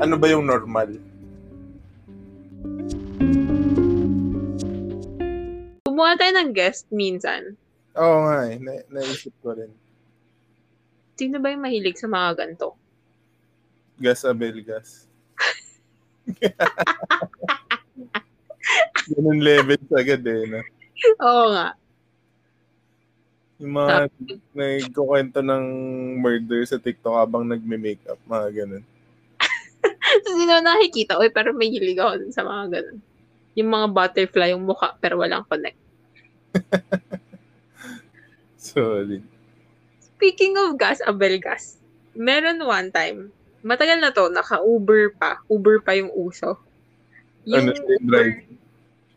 Ano ba yung normal? Kumuha tayo ng guest minsan. Oo nga eh. Na- naisip ko rin. Sino ba yung mahilig sa mga ganito? Gas Abel Gas. Ganun level agad eh. No? Oo nga. Yung mga nagkukwento ng murder sa TikTok habang nagme-makeup, mga ganun. So, sino nakikita? Uy, pero may hilig ako dun sa mga ganun. Yung mga butterfly, yung mukha, pero walang connect. Solid. Speaking of gas, Abel gas, meron one time, matagal na to, naka-Uber pa. Uber pa yung uso. Ano siya yung driver?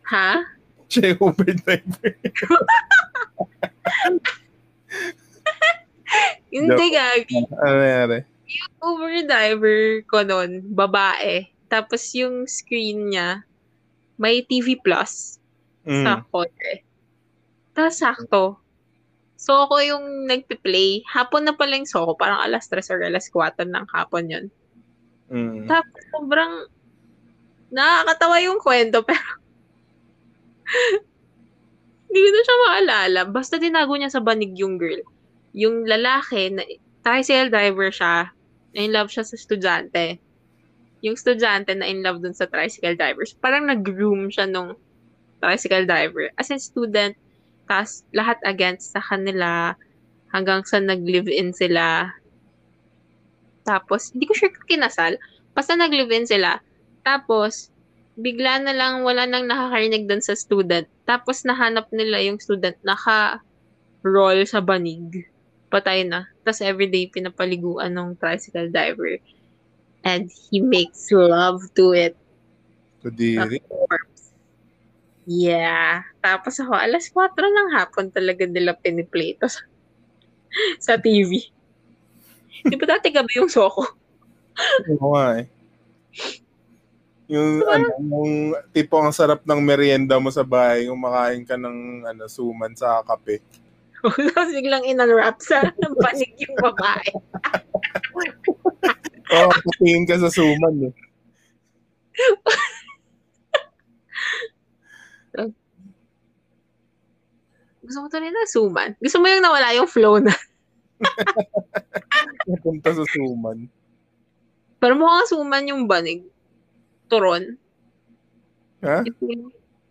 Ha? Siya yung Uber driver. Hindi, gagi. ano nangyari? Uber driver ko noon, babae. Tapos yung screen niya, may TV Plus Mm. sa kotse. Tapos sakto. So ako yung nagpe-play. Hapon na pala yung so ko. Parang alas 3 or alas 4 ng hapon yun. Mm. Tapos sobrang nakakatawa yung kwento pero hindi ko na siya maalala. Basta tinago niya sa banig yung girl. Yung lalaki, na, tricycle driver siya, in love siya sa estudyante. Yung estudyante na in love dun sa tricycle driver. Parang nag-groom siya nung tricycle driver. As in student, tas lahat against sa kanila hanggang sa nag-live-in sila. Tapos, hindi ko sure kung kinasal. Basta nag-live-in sila. Tapos, bigla na lang wala nang nakakarinig doon sa student. Tapos, nahanap nila yung student naka-roll sa banig. Patay na. Tapos, everyday pinapaliguan ng tricycle driver. And he makes love to it. Kudiri. corpse. Yeah. Tapos ako, alas 4 ng hapon talaga nila piniplay ito sa, sa TV. Di ba dati gabi yung soko? Oo nga eh. Yung, ano, yung tipo ang sarap ng merienda mo sa bahay, yung makain ka ng ano, suman sa kape. Tapos biglang in-unwrap sa panig yung babae. Oo, oh, patingin ka sa suman eh. Gusto mo tuloy na suman. Gusto mo yung nawala yung flow na. Napunta sa suman. Pero mukhang suman yung banig. Turon. Ha?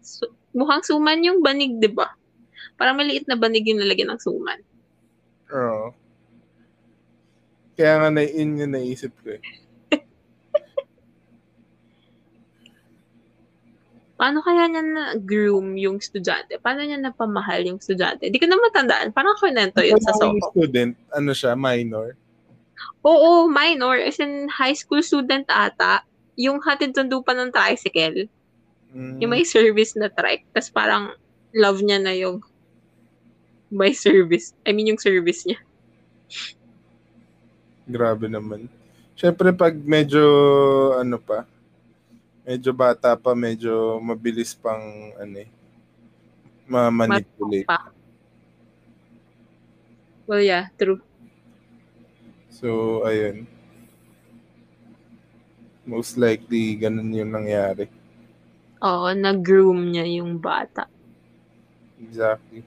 Su- mukhang suman yung banig, di ba? Parang maliit na banig yung nalagyan ng suman. Oo. Kaya nga na in yung naisip ko eh. Paano kaya niya na-groom yung estudyante? Paano niya napamahal yung estudyante? Di ko na matandaan. Parang kunento yun sa Soko. student, ano siya, minor. Oo, minor. As in, high school student ata. Yung hatid sundo pa ng tricycle. Mm, Yung may service na trike. Tapos parang love niya na yung by service. I mean, yung service niya. Grabe naman. Siyempre pag medyo ano pa, medyo bata pa, medyo mabilis pang ano eh, ma-manipulate. Pa. Well, yeah, true. So, ayun. Most likely, ganun yung nangyari. Oo, nag-groom niya yung bata. Exactly.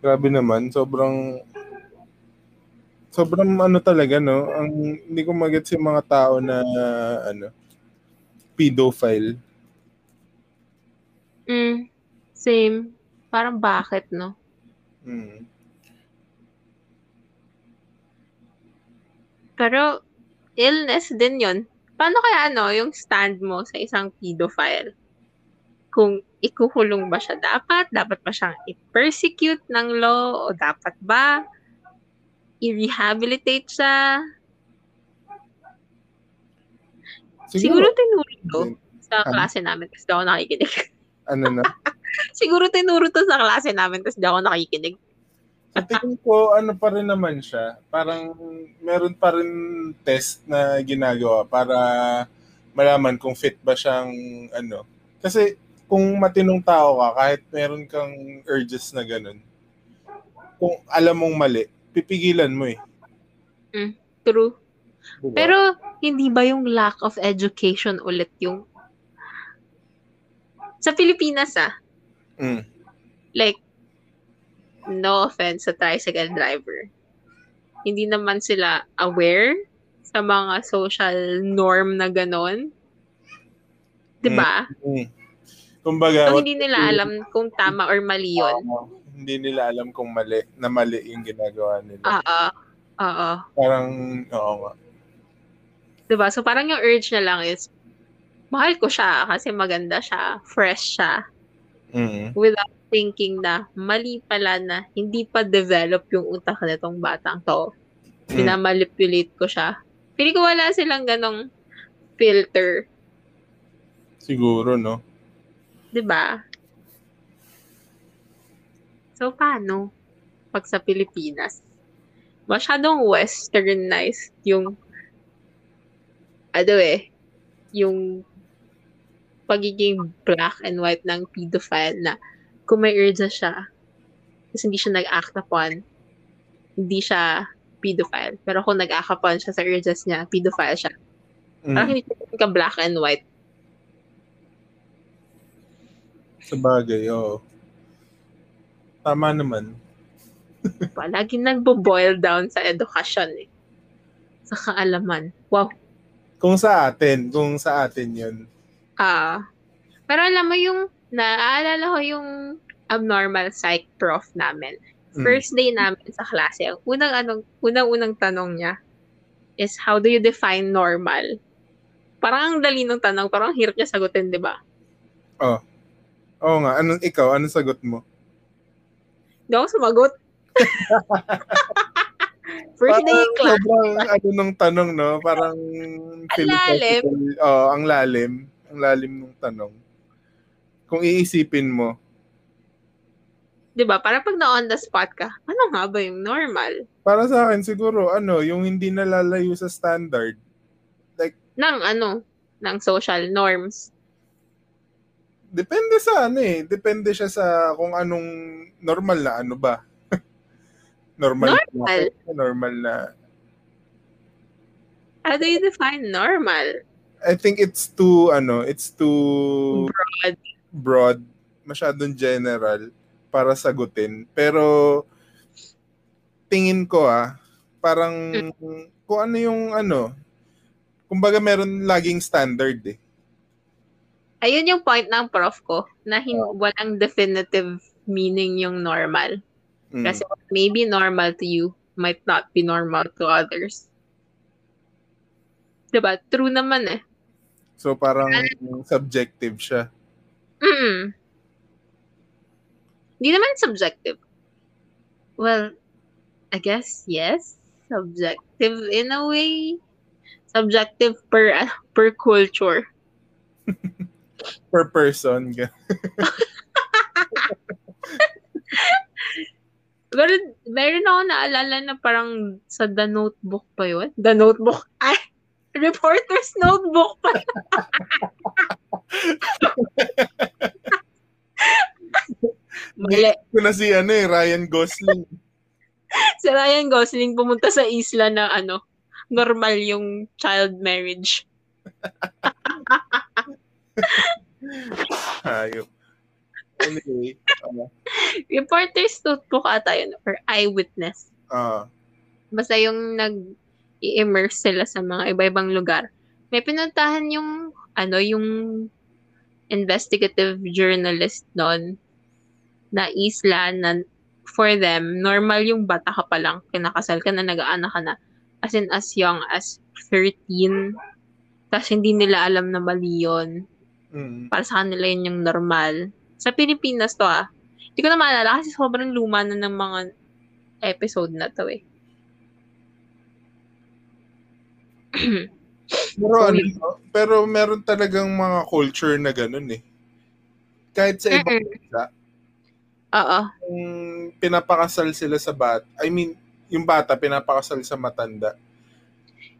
Grabe naman, sobrang sobrang ano talaga no, ang hindi ko magets yung mga tao na ano pedophile. Mm, same. Parang bakit, no? Hmm. Pero, illness din yon. Paano kaya ano, yung stand mo sa isang pedophile? Kung ikukulong ba siya dapat? Dapat ba siyang i-persecute ng law? O dapat ba i-rehabilitate siya? Siguro, tinuro to sa Ano? klase namin kasi di ako nakikinig. ano na, Siguro tinuro to sa klase namin kasi di ako nakikinig. sa tingin ko, ano pa rin naman siya, parang meron pa rin test na ginagawa para malaman kung fit ba siyang ano. Kasi kung matinong tao ka, kahit meron kang urges na ganun, kung alam mong mali, pipigilan mo eh. True. Diba? Pero, hindi ba yung lack of education ulit yung sa Pilipinas ah, Mm. like, no offense sa tricycle driver. Hindi naman sila aware sa mga social norm na ganon. 'Di ba? Mm. Kumbaga, So, hindi nila alam kung tama or mali yun. Oo. hindi nila alam kung mali, na mali yung ginagawa nila. Oo. Oo. Parang, oo nga. 'Di ba? So, parang yung urge na lang is, mahal ko siya kasi maganda siya, fresh siya, Mm. without thinking na mali pala na hindi pa develop yung utak nitong batang to. Mm. Minamanipulate ko siya. Pili ko wala silang ganong filter. Siguro, no? 'Di ba? So, paano? Pag sa Pilipinas, masyadong westernized yung ano eh, yung pagiging black and white ng pedophile na kung may urge siya, kasi hindi siya nag-act upon, hindi siya pedophile. Pero kung nag-act upon siya sa urges niya, pedophile siya. Parang Mm. hindi siya ka black and white. Sa bagay, oo. Tama naman. Palagi nagbo-boil down sa edukasyon eh. Sa kaalaman. Wow. Kung sa atin, kung sa atin yun. Ah. pero alam mo yung, naaalala ko yung abnormal psych prof namin. Mm. First day namin sa klase, ang unang anong unang-unang tanong niya is how do you define normal? Parang ang dali ng tanong, parang ang hirap niya sagutin, 'di ba? Oo nga. Anong ikaw? Anong sagot mo? Hindi ako sumagot. First day Parang class. Sobrang ano nung tanong, no? Parang lalim. philosophical. Oo, ang lalim. Ang lalim nung tanong. Kung iisipin mo, 'Di ba? Para pag na on the spot ka, ano nga ba yung normal? para sa akin siguro, ano, yung hindi nalalayo sa standard. Ng ano, ng social norms. Depende sa ano eh. Depende siya sa kung anong normal na ano ba. normal. Normal. Na, normal na. How do you define normal? I think it's too, ano, it's too Broad. broad, masyadong general para sagutin. Pero tingin ko ah, parang kung ano yung ano, kumbaga meron laging standard eh. Ayun yung point ng prof ko, na hin- walang definitive meaning yung normal. Mm. Kasi what may be normal to you might not be normal to others. Diba? True naman eh. So parang subjective siya. Mm. Hindi naman subjective. Well, I guess yes. Subjective in a way. Subjective per per culture. Per person. Pero meron ako naalala na parang sa The Notebook pa yun. The Notebook. Ay! Reporter's Notebook pa. Mali. Ko na si ano eh, Ryan Gosling. Si Ryan Gosling pumunta sa isla na ano, normal yung child marriage. Hayop. Anyway, uh, Reporter's Notebook ata yun. Or eyewitness. ah, Basta yung nag-i-immerse sila sa mga iba-ibang lugar. May pinuntahan yung, ano, yung investigative journalist doon na isla na for them, normal yung bata ka pa lang, kinakasal ka na, nag-aanak ka na. As in, as young as 13. Tapos hindi nila alam na mali yun. Mm, Para sa kanila yun yung normal. Sa Pilipinas to ah. Hindi ko na maalala kasi sobrang luma na ng mga episode na to eh. pero ano, pero meron talagang mga culture na ganun eh. Kahit sa ibang bansa, Oo. pinapakasal sila sa bat, I mean, yung bata pinapakasal sa matanda.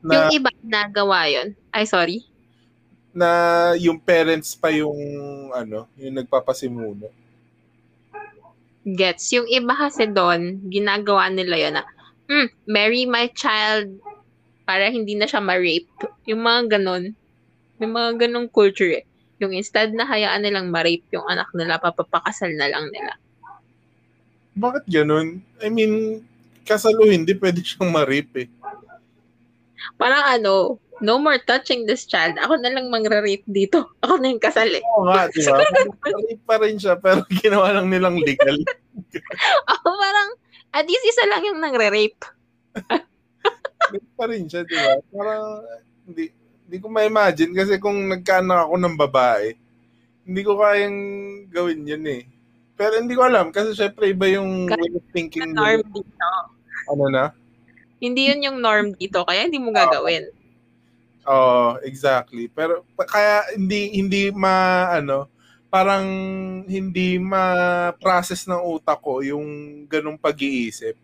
Na, Yung iba nagawa yun. Ay, sorry. Na yung parents pa yung ano, yung nagpapasimuno. Gets. Yung iba kasi doon, ginagawa nila yun na, hmm, marry my child para hindi na siya ma-rape. Yung mga ganon. May mga ganong culture eh. Yung instead na hayaan nilang ma-rape yung anak nila, papapakasal na lang nila. Bakit ganun? I mean, kasal o hindi, pwede siyang ma-rape eh. Parang ano, no more touching this child. Ako na lang mangra-rape dito. Ako na yung kasal eh. Oo nga, di ba? Rape pa rin siya, pero ginawa lang nilang legal. Ako parang, at least isa lang yung nangre-rape. Rape pa rin siya, di ba? Parang, hindi, hindi ko ma-imagine kasi kung nagkaanak ako ng babae, hindi ko kayang gawin yun eh. Pero hindi ko alam kasi syempre iba yung Kasi way of thinking. Norm dito. Ano na? Hindi yun yung norm dito, kaya hindi mo gagawin. Oo, exactly. Pero kaya hindi hindi ma ano, parang hindi ma-process ng utak ko yung ganung pag-iisip.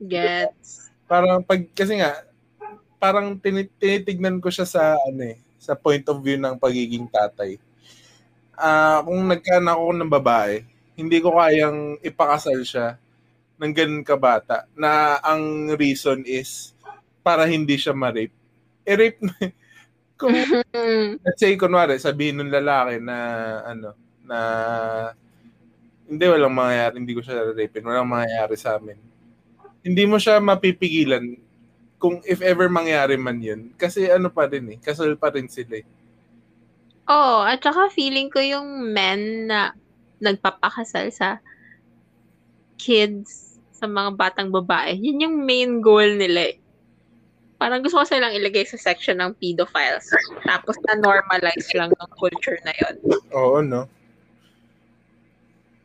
Gets. Parang pag kasi nga parang tini- tinitignan ko siya sa ano eh, sa point of view ng pagiging tatay. Ah, kung nagkaanak ako ng babae, hindi ko kayang ipakasal siya ng ganun kabata na ang reason is para hindi siya ma-rape. Eh, rape na. kung let's say, kunwari, sabihin ng lalaki na, ano, na, hindi, walang mangyayari, hindi ko siya rape, walang mangyayari sa amin. Hindi mo siya mapipigilan kung if ever mangyari man yun. Kasi ano pa rin eh, kasal pa rin sila eh. Oo, at saka feeling ko yung men na nagpapakasal sa kids, sa mga batang babae, yun yung main goal nila eh. Parang gusto ko silang ilagay sa section ng pedophiles. Tapos na-normalize lang ng culture na yun. Oo, no?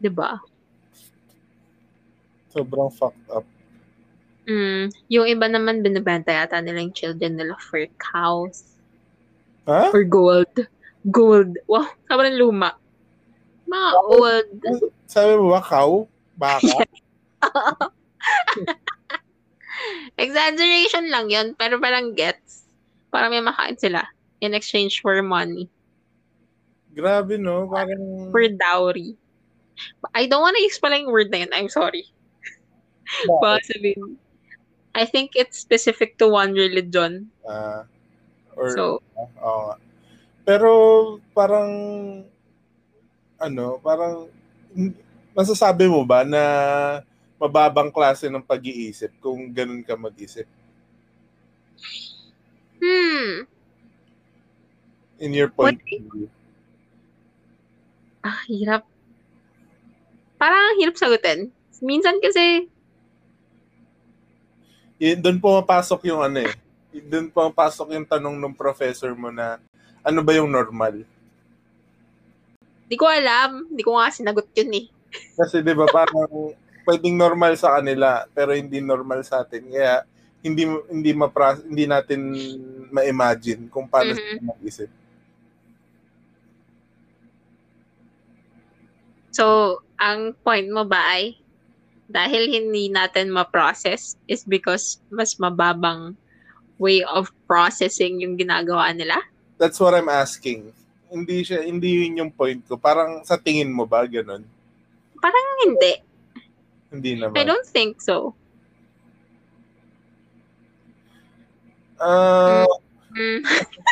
'Di ba? Sobrang fucked up. Mm, yung iba naman binibenta yata nila yung children nila for cows. Ha? For gold. Gold. Wow, sobrang luma. Mga old. Sabi mo ba, cow? Baka? Exaggeration lang yon pero parang gets. Para may makain sila in exchange for money. Grabe, no? Parang... For dowry. I don't wanna use pala yung word na yun. I'm sorry. Baka sabihin. I think it's specific to one religion. Ah, or, So, nga. Pero, parang, ano, parang, masasabi mo ba na mababang klase ng pag-iisip kung ganun ka mag-isip? hmm. In your point What- of view. Ah, hirap. Parang ang hirap sagutin. Minsan kasi, Yun, doon pumapasok yung ano eh. Doon pumapasok yung tanong ng professor mo na ano ba yung normal? di ko alam. Di ko nga sinagot yun eh. Kasi 'di ba parang pwedeng normal sa kanila pero hindi normal sa atin. Kaya hindi hindi mapra hindi natin ma-imagine kung paano Mhm. sila mag-isip. So, ang point mo ba ay dahil hindi natin ma-process is because mas mababang way of processing yung ginagawa nila? That's what I'm asking. Hindi siya hindi yun yung point ko. Parang sa tingin mo ba ganun? Parang hindi. Hindi naman. I don't think so. Ah, Mm.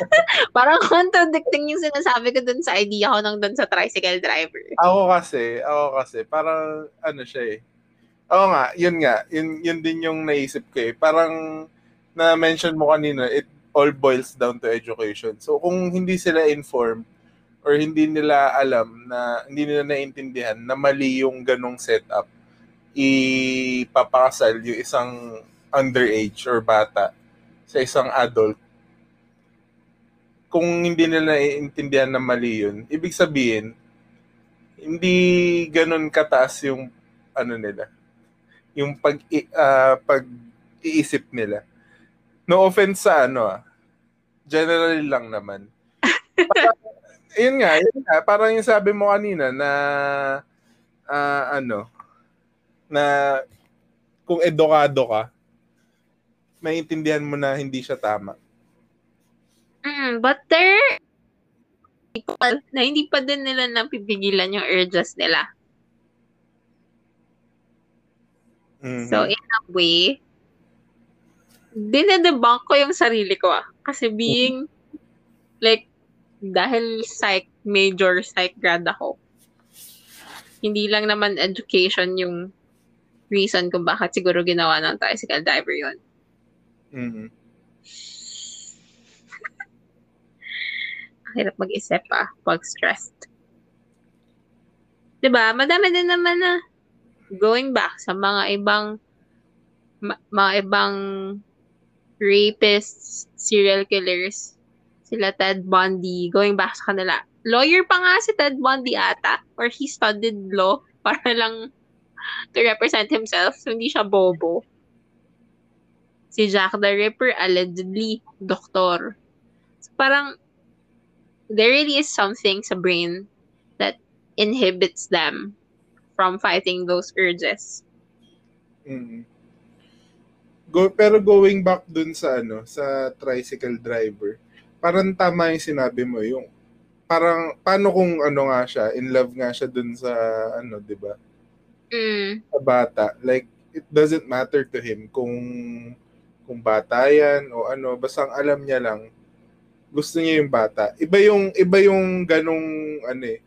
Parang contradicting yung sinasabi ko dun sa idea ko nang dun sa tricycle driver. ako kasi, ako kasi parang ano siya eh. Oo nga, yun nga, yun, yun din yung naisip ko eh. Parang na-mention mo kanina, it all boils down to education. So kung hindi sila informed or hindi nila alam na hindi nila naiintindihan na mali yung ganong setup, ipapakasal yung isang underage or bata sa isang adult, kung hindi nila naiintindihan na mali yun, ibig sabihin, hindi ganun kataas yung ano nila, yung pag ah, pag-iisip nila. No offense sa ano ah. Generally lang naman. Parang, yun nga, yun nga, parang yung sabi mo kanina na ah, ano, na kung edukado ka, maintindihan mo na hindi siya tama. Mm, but there people na hindi pa din nila napipigilan yung urges nila. Mhm. So, in a way, dinedebunk ko yung sarili ko ah. Kasi being, like, dahil psych major, psych grad ako, hindi lang naman education yung reason kung bakit siguro ginawa ng tricycle driver yun. Mm-hmm. Hirap mag-isip ah, pag stressed. 'Di ba? Madami din naman na going back sa mga ibang ma- mga ibang rapists, serial killers, sila Ted Bundy, going back sa kanila. Lawyer pa nga si Ted Bundy ata, or he studied law para lang to represent himself. So, hindi siya bobo. Si Jack the Ripper, allegedly, doktor. So, parang, there really is something sa brain that inhibits them from fighting those urges. Mm. Go, pero going back dun sa ano, sa tricycle driver, parang tama yung sinabi mo, yung parang paano kung ano nga siya, in love nga siya dun sa ano, 'di ba? Mm. Sa bata. Like it doesn't matter to him kung kung bata yan o ano, basta ang alam niya lang gusto niya yung bata. Iba yung iba yung ganong ano eh,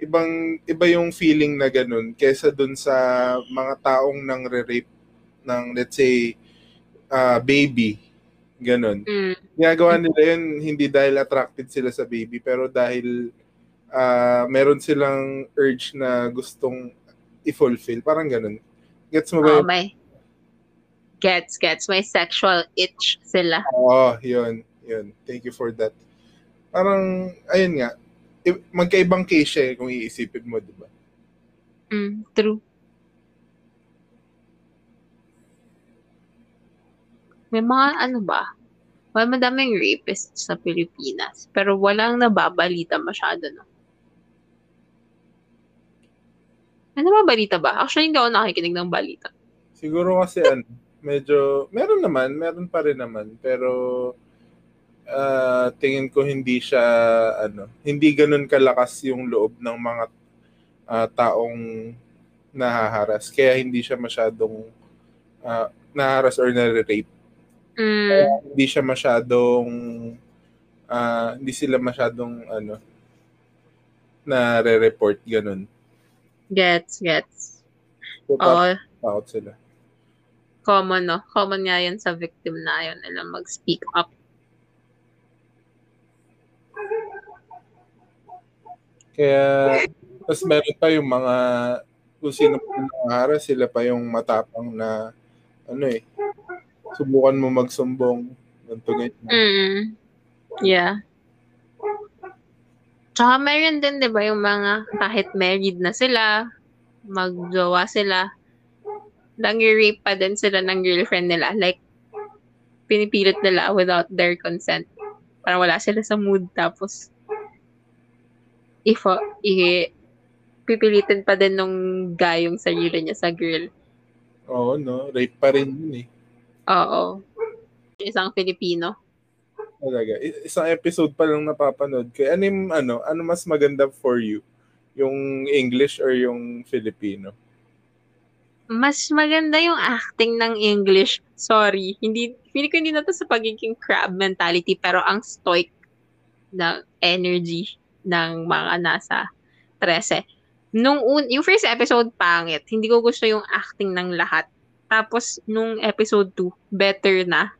ibang iba yung feeling na ganun kaysa dun sa mga taong nang rape ng let's say uh, baby ganun. Mm. Ginagawa nila yun hindi dahil attracted sila sa baby pero dahil uh, meron silang urge na gustong i-fulfill. Parang ganun. Gets mo ba? Oh, may gets, gets. May sexual itch sila. Oo, oh, yun. Yun. Thank you for that. Parang, ayun nga, magkaibang case eh kung iisipin mo, di ba? Mm, true. May mga ano ba? Well, madaming rapists sa Pilipinas. Pero walang nababalita masyado, no? Ano ba balita ba? Actually, hindi ako nakikinig ng balita. Siguro kasi ano, medyo, meron naman, meron pa rin naman. Pero, uh, tingin ko hindi siya, ano, hindi ganun kalakas yung loob ng mga uh, taong nahaharas. Kaya hindi siya masyadong uh, naharas or nare-rape. Mm. hindi siya masyadong uh, hindi sila masyadong ano na-report ganun. Gets, gets. So, Oo. Takot sila. Common, no? Common nga yan sa victim na yun nila mag-speak up. Kaya, tapos meron pa yung mga, kung sino pa yung sila pa yung matapang na, ano eh, subukan mo magsumbong. Ganito, ganyan. Mm. Yeah. Tsaka meron din, di ba, yung mga kahit married na sila, magjowa sila, nangi-rape pa din sila ng girlfriend nila. Like, pinipilit nila without their consent. Parang wala sila sa mood. Tapos, if, i, pipilitin pa din nung guy yung sarili niya sa girl. Oo, no? Rape pa rin yun eh. Oo. Isang Filipino. Talaga. Isang episode pa lang napapanood ko. Ano ano, ano mas maganda for you? Yung English or yung Filipino? Mas maganda yung acting ng English. Sorry. Hindi, hindi ko hindi na to sa pagiging crab mentality, pero ang stoic na energy ng mga nasa 13. Nung un, yung first episode, pangit. Hindi ko gusto yung acting ng lahat. Tapos, nung episode 2, better na.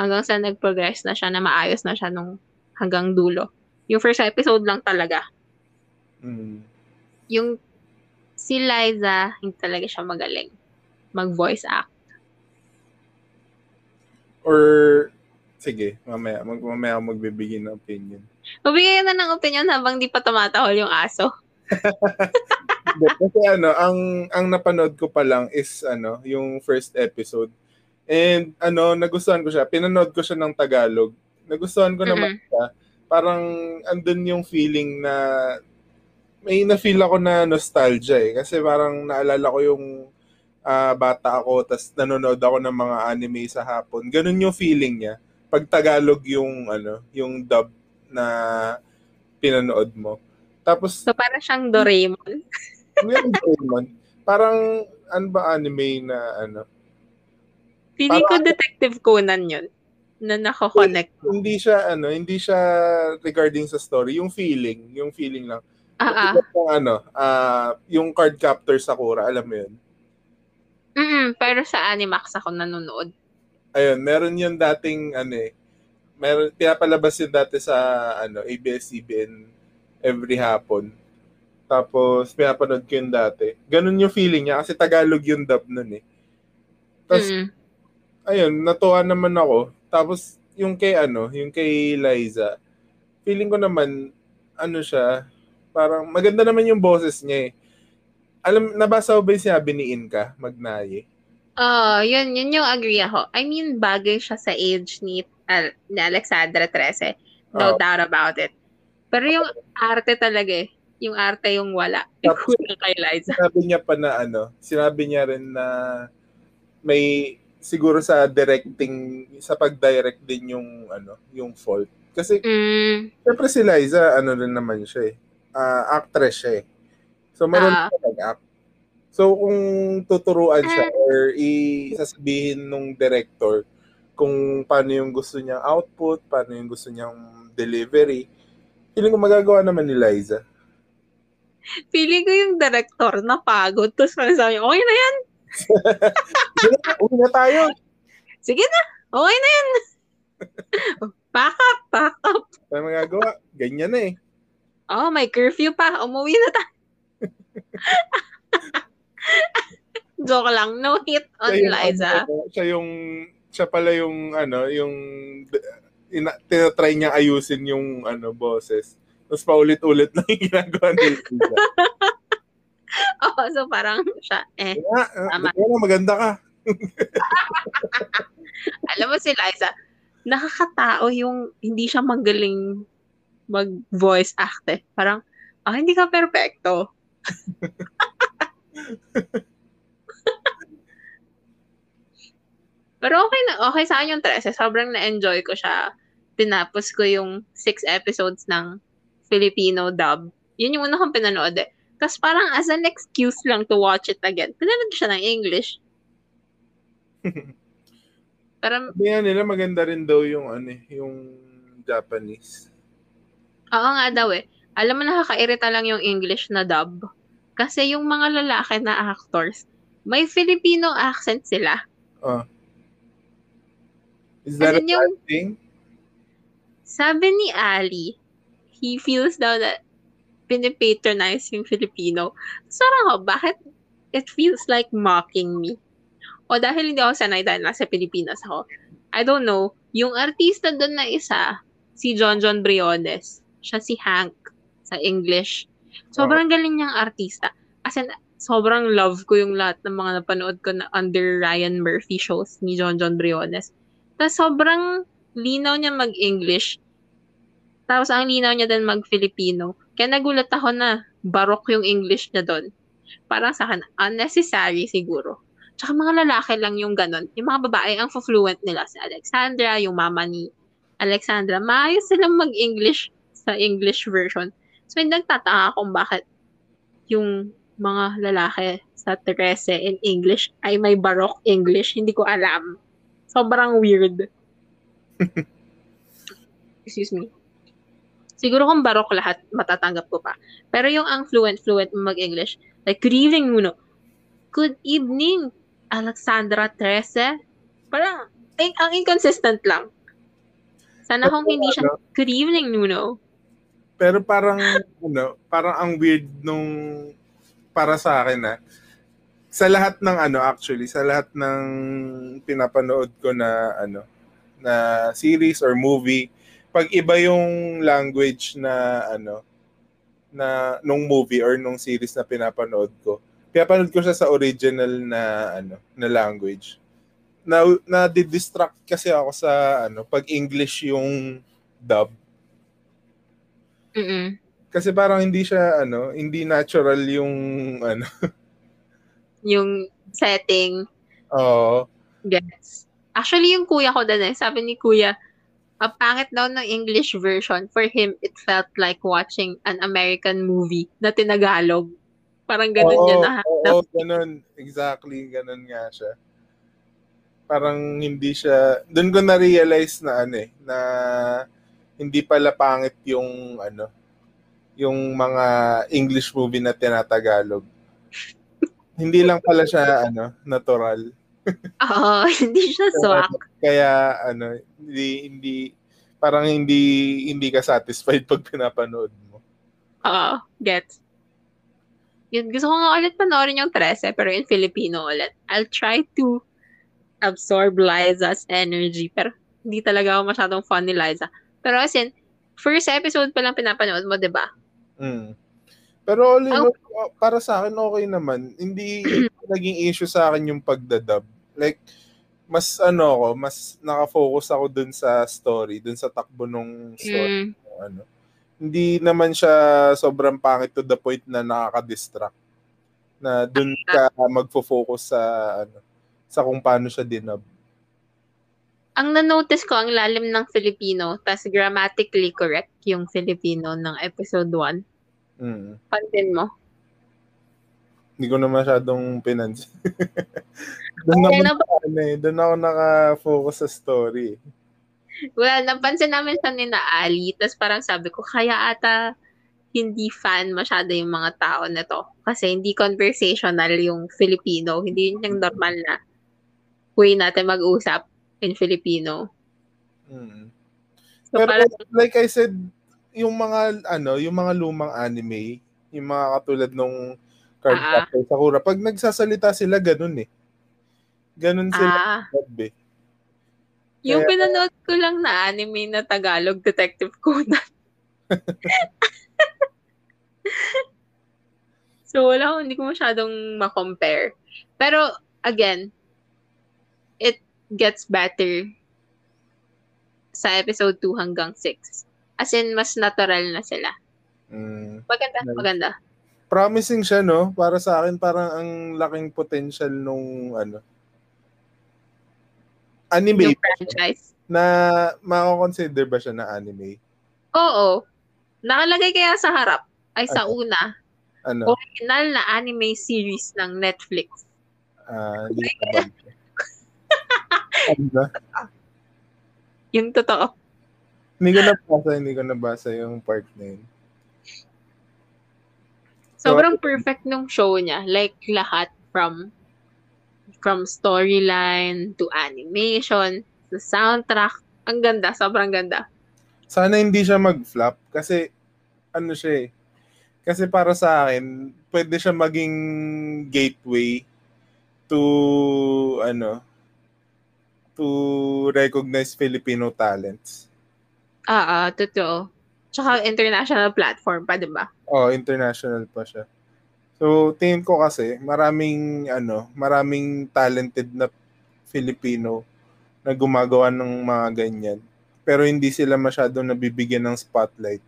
Hanggang sa nag-progress na siya, na maayos na siya nung hanggang dulo. Yung first episode lang talaga. Mm. Yung si Liza, hindi talaga siya magaling. Mag-voice act. Or, sige, mamaya, mag, mamaya ako magbibigay ng opinion. Mabigay na ng opinion habang di pa tumatahol yung aso. Kasi ano, ang ang napanood ko pa lang is ano, yung first episode. And ano, nagustuhan ko siya. Pinanood ko siya ng Tagalog. Nagustuhan ko naman mm-hmm. siya. Parang andun yung feeling na may na-feel ako na nostalgia eh. Kasi parang naalala ko yung uh, bata ako, tas nanonood ako ng mga anime sa hapon. Ganun yung feeling niya. Pag Tagalog yung, ano, yung dub na pinanood mo. Tapos... So, parang siyang Doraemon. yung Doraemon. Parang, ano ba anime na, ano? Feeling ko Detective Conan yun. Na nako-connect. hindi siya ano, hindi siya regarding sa story, yung feeling, yung feeling lang. Ah, ah. Yung ano, ah, yung card captor Sakura, alam mo yun. Mm, pero sa Animax ako nanonood. Ayun, meron yun dating ano eh. Meron pinapalabas yun dati sa ano, ABS-CBN every hapon. Tapos pinapanood ko yun dati. Ganun yung feeling niya kasi Tagalog yung dub nun eh. Tapos Mm. Ayun, natuwa naman ako. Tapos yung kay ano, yung kay Liza, feeling ko naman ano siya, parang maganda naman yung boses niya eh. Alam, nabasa ko ba yung sinabi ni Inka, Magnaye? Oh, yun, yun yung agree ako. I mean, bagay siya sa age ni, Al- ni Alexandra Trece. No Oo. doubt about it. Pero yung arte talaga eh. Yung arte yung wala. Tapos- kay Liza. Sinabi niya pa na ano, sinabi niya rin na may siguro sa directing, sa pag-direct din yung ano, yung fault. Kasi Mm, syempre si Liza, ano rin naman siya eh. ah, actress siya eh. So meron Ah. siya nag-act. So kung tuturuan siya Ah. or isasabihin nung director kung paano yung gusto niyang output, paano yung gusto niyang delivery, feeling ko magagawa naman ni Liza. feeling ko yung director na pagod. Tapos parang sabi niya, okay na yan. Uwi na tayo! Sige na. Okay na yan. pack up, pack up. Ano magagawa? Ganyan na eh. Oh, may curfew pa. Umuwi na tayo. Joke lang. No hit on Siya yung, Liza. ano, siya yung, siya pala yung, ano, yung, ina, tinatry niya ayusin yung, ano, boses. Tapos paulit-ulit lang yung ginagawa ni Liza. Oh, so parang siya, eh. Ah, Tama. Maganda ka. Alam mo si Liza, nakakatao yung hindi siya magaling mag-voice act eh. Parang, ah, hindi ka perfecto. Pero okay na, okay sa akin yung 13. Sobrang na-enjoy ko siya. Tinapos ko yung six episodes ng Filipino dub. Yun yung una kong pinanood eh. Tapos parang as an excuse lang to watch it again. Pinanood siya ng English. Parang, Sabi nga nila, maganda rin daw yung, ano, eh, yung Japanese. Oo nga daw eh. Alam mo, nakakairita lang yung English na dub. Kasi yung mga lalaki na actors, may Filipino accent sila. Oh. Is that And a yung- thing? Sabi ni Ali, he feels daw that pinipatronize yung Filipino. Sarang ako, bakit it feels like mocking me? O dahil hindi ako sanay dahil nasa Pilipinas ako. I don't know. Yung artista doon na isa, si John John Briones. Siya si Hank sa English. Sobrang galing niyang artista. As in, sobrang love ko yung lahat ng mga napanood ko na under Ryan Murphy shows ni John John Briones. Tapos sobrang linaw niya mag-English. Tapos ang linaw niya din mag-Filipino. Kaya nagulat ako na barok yung English niya doon. Parang sa akin, unnecessary siguro. Tsaka mga lalaki lang yung ganon. Yung mga babae, ang fluent nila. Si Alexandra, yung mama ni Alexandra, maayos silang mag-English sa English version. So, hindi nagtataka kung bakit yung mga lalaki sa 13 in English ay may barok English. Hindi ko alam. Sobrang weird. Excuse me. Siguro kung barok lahat, matatanggap ko pa. Pero yung ang fluent-fluent mag-English, like, good evening, Nuno. Good evening, Alexandra Trece. Parang, eh, ang inconsistent lang. Sana kung hindi siya, good evening, Nuno. Pero parang, ano, parang ang weird nung, para sa akin na, sa lahat ng ano actually, sa lahat ng pinapanood ko na ano, na series or movie, pag iba yung language na ano, na nung movie or nung series na pinapanood ko, pinapanood ko siya sa original na ano, na language. Na na distract kasi ako sa ano, pag English yung dub Mm-mm. kasi parang hindi siya ano, hindi natural yung ano. Yung setting, Oo. Gets. Actually, yung kuya ko din eh, sabi ni kuya, ang pangit daw ng English version. For him, it felt like watching an American movie na tinagalog. Parang ganun Oo, yun na. Oo, ganun. Exactly, ganun nga siya. Parang hindi siya, doon ko na-realize na ano eh, na hindi pala pangit yung ano, yung mga English movie na tinatagalog. hindi lang pala siya ano, natural. Oo, hindi siya swak. Kaya ano, hindi hindi parang hindi hindi ka satisfied pag pinapanood mo. Oo, gets. Yun, gusto ko nga ulit panoorin yung 13, pero in Filipino ulit. I'll try to absorb Liza's energy, pero hindi talaga ako masyadong fun ni Liza. Pero as in, first episode pa lang pinapanood mo, di ba? Mm. Pero all in all, para sa akin, okay naman. Hindi naging issue sa akin yung pagdadub. Like, mas ano ako, mas nakafocus ako dun sa story, dun sa takbo nung story. Mm. Ano hindi naman siya sobrang pangit to the point na nakaka-distract. Na doon ka magfo-focus sa ano sa kung paano siya dinub. Ang na-notice ko, ang lalim ng Filipino, tas grammatically correct yung Filipino ng episode 1. Mm. Pansin mo? Hindi ko na masyadong pinansin. doon okay, ako, na, ano, eh, doon ako naka-focus sa story. Well, napansin namin sa ni na Ali, tapos parang sabi ko, kaya ata hindi fan masyado yung mga tao na to. Kasi hindi conversational yung Filipino. Hindi yun yung normal na way natin mag-usap in Filipino. Mm. So, Pero parang, like I said, yung mga ano, yung mga lumang anime, yung mga katulad nung Card uh-huh. Captor Sakura, pag nagsasalita sila ganun eh. Ganun sila uh-huh. eh. Yung Kaya, pinanood ko lang na anime na Tagalog, Detective Conan. so, wala, hindi ko masyadong ma-compare. Pero, again, it gets better sa episode 2 hanggang 6. As in, mas natural na sila. Mm, maganda, nice. maganda. Promising siya, no? Para sa akin, parang ang laking potential nung, ano, anime yung franchise. Na mako-consider ba siya na anime? Oo. Nakalagay kaya sa harap ay sa ano? una. Ano? Original na anime series ng Netflix. Ah, uh, hindi ano? Yung totoo. Hindi ko nabasa, hindi ko nabasa yung part na yun. Sobrang perfect nung show niya. Like, lahat from from storyline to animation to soundtrack. Ang ganda, sobrang ganda. Sana hindi siya mag-flop kasi ano siya eh. Kasi para sa akin, pwede siya maging gateway to ano to recognize Filipino talents. Ah, ah, totoo. Tsaka international platform pa, di ba? Oh, international pa siya. So, tingin ko kasi, maraming, ano, maraming talented na Filipino na gumagawa ng mga ganyan. Pero hindi sila masyadong nabibigyan ng spotlight.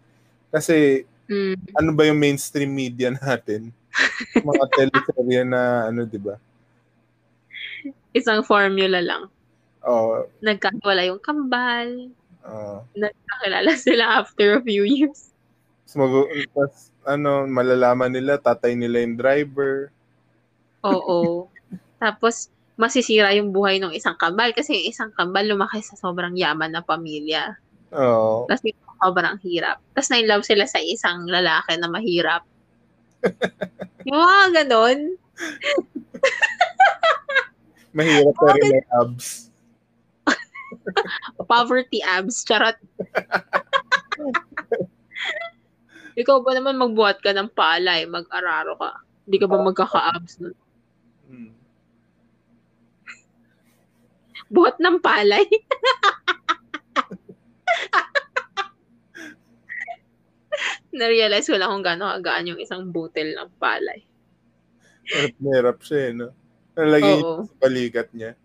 Kasi, mm. ano ba yung mainstream media natin? mga teleserye na, ano, di ba? Isang formula lang. Oo. Oh. Nagkawala yung kambal. Uh, Nagkakilala sila after a few years. Tapos, ano, malalaman nila, tatay nila yung driver. Oo. Tapos, masisira yung buhay ng isang kambal kasi yung isang kambal lumaki sa sobrang yaman na pamilya. Oo. Tapos sobrang hirap. Tapos na-love sila sa isang lalaki na mahirap. yung mga ganon. mahirap pero may abs. Poverty abs. Charot. Ikaw ba naman magbuhat ka ng palay, mag-araro ka? Hindi ka ba magkaka-abs nun? Hmm. Buhat ng palay? Na-realize ko lang kung gano'ng agaan yung isang butel ng palay. Merap siya eh, no? Nalagay sa balikat niya.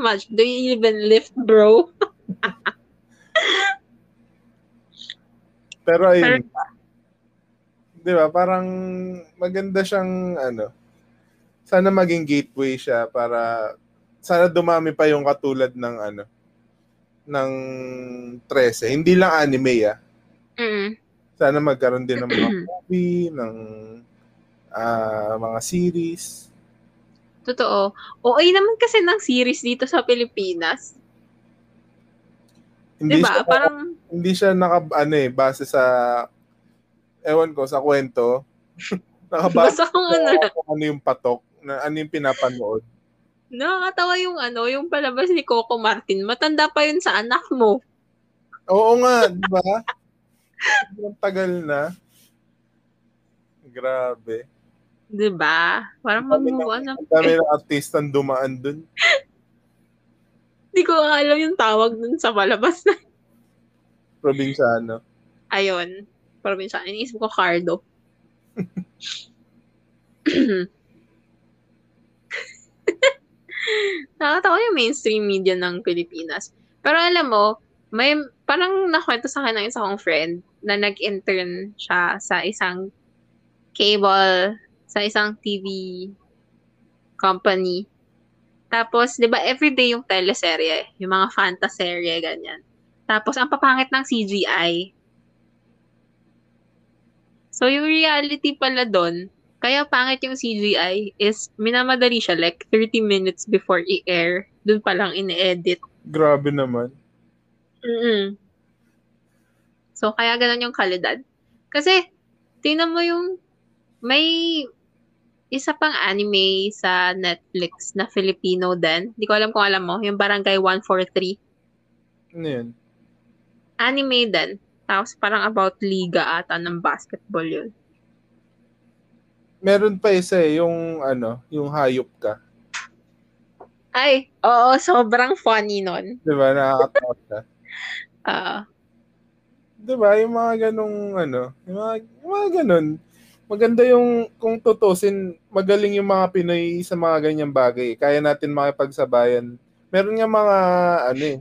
Much. Do you even lift, bro? Pero ayun, di ba, parang maganda siyang, ano, sana maging gateway siya para, sana dumami pa yung katulad ng, ano, ng 13. Hindi lang anime, ah. Mm. Sana magkaroon din ng mga movie, ng uh, mga series. Totoo. OA naman kasi ng series dito sa Pilipinas. Hindi diba? siya, Parang, hindi siya naka, ano eh, base sa, ewan ko, sa kwento. Nakabase basta kung ano ano yung patok, na ano yung pinapanood. Nakakatawa yung ano, yung palabas ni Coco Martin. Matanda pa yun sa anak mo. Oo nga, di ba? Ang tagal na. Grabe. Di ba? Parang mamuha na. Ang dami ng artistang dumaan dun. Hindi ko alam yung tawag dun sa palabas na. Probinsyano. Ayun. Probinsya. Iniisip ko Cardo. Nakakatawa yung mainstream media ng Pilipinas. Pero alam mo, may parang nakwento sa akin ng isa kong friend na nag-intern siya sa isang cable, sa isang TV company. Tapos, di ba, everyday yung teleserye, yung mga fantaserye, ganyan. Tapos, ang papangit ng CGI. So, yung reality pala doon, kaya pangit yung CGI is minamadali siya like 30 minutes before i-air. Doon pa lang ini-edit. Grabe naman. mm So, kaya ganun yung kalidad. Kasi, tingnan mo yung may isa pang anime sa Netflix na Filipino din. Hindi ko alam kung alam mo. Yung Barangay 143. Ano yun? Anime din. Tapos parang about liga ata ng basketball yun. Meron pa isa eh, yung ano, yung hayop ka. Ay, oo, sobrang funny nun. Di ba? Nakakatawa ka. Ah, Di ba? Yung mga ganong ano, yung mga, yung mga ganon. Maganda yung, kung tutusin, magaling yung mga Pinoy sa mga ganyang bagay. Kaya natin makipagsabayan. Meron nga mga, ano eh,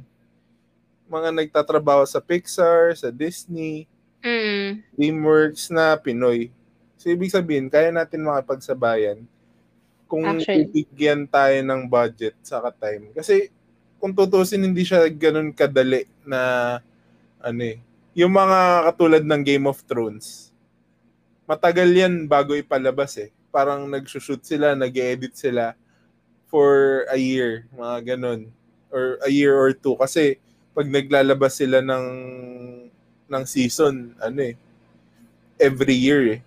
mga nagtatrabaho sa Pixar, sa Disney, mm, DreamWorks na Pinoy. So, ibig sabihin, kaya natin makipagsabayan kung Actually. bibigyan tayo ng budget sa time. Kasi, kung tutusin, hindi siya ganun kadali na, ano eh, yung mga katulad ng Game of Thrones, matagal yan bago ipalabas eh. Parang nagsushoot sila, nag-edit sila for a year, mga ganun. Or a year or two. Kasi, pag naglalabas sila ng ng season, ano eh, every year eh.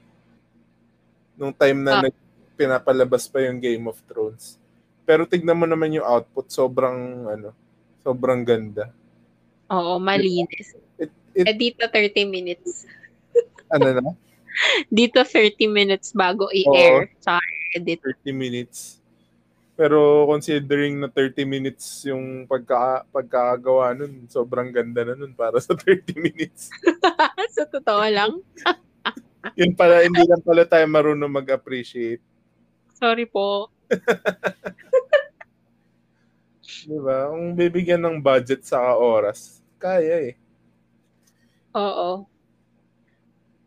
Nung time na Ah. nag, pinapalabas pa yung Game of Thrones. Pero tignan mo naman yung output, sobrang ano, sobrang ganda. oo, malinis. It, it Eh, dito 30 minutes. ano na, Dito 30 minutes bago i-air. Sa edit. 30 minutes. Pero considering na 30 minutes yung pagka, pagkakagawa nun, sobrang ganda na nun para sa 30 minutes. sa totoo lang. Yun pala, hindi lang pala tayo marunong mag-appreciate. Sorry po. Di ba? Kung bibigyan ng budget sa oras, kaya eh. Oo.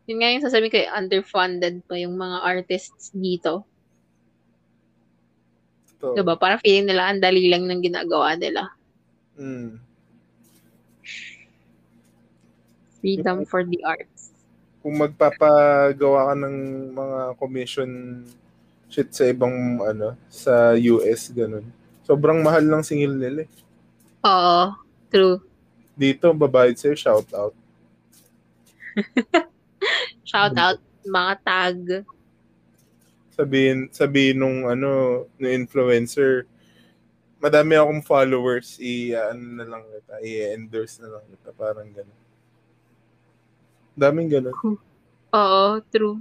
Yun nga yung sasabihin ko, eh, underfunded pa yung mga artists dito. Ito. Diba? Parang feeling nila ang dali lang ng ginagawa nila. Mm. Freedom for the arts. Kung magpapagawa ka ng mga commission shit sa ibang ano, sa US, ganun. Sobrang mahal ng singil nila eh. Oo. True. Dito, babayad sa'yo, shout out. Shout out mga tag. sabihin sabihin nung ano no influencer madami akong followers i ano na lang kita i-endorse na lang kita parang ganun. Daming ganun. Oo, true.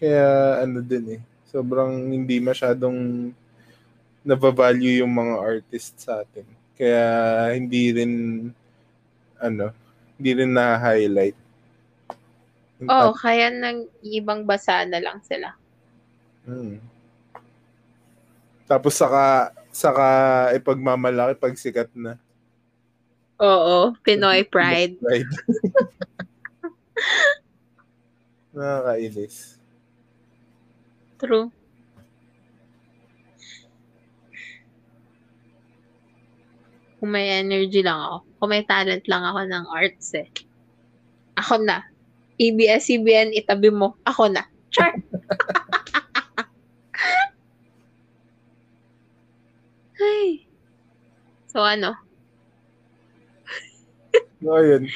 kaya ano din eh sobrang hindi masyadong nabavalue yung mga artists sa atin. Kaya hindi rin ano hindi rin na-highlight Oo, kaya nang ibang basa na lang sila. Mm. Tapos saka saka ipagmamalaki pag sikat na. Oo, Pinoy pride. Right. Nakakainis. True. Kung may energy lang ako, kung may talent lang ako ng arts eh. Ako na. ABS-CBN, itabi mo. Ako na. Char! Ay. So ano? no, yun.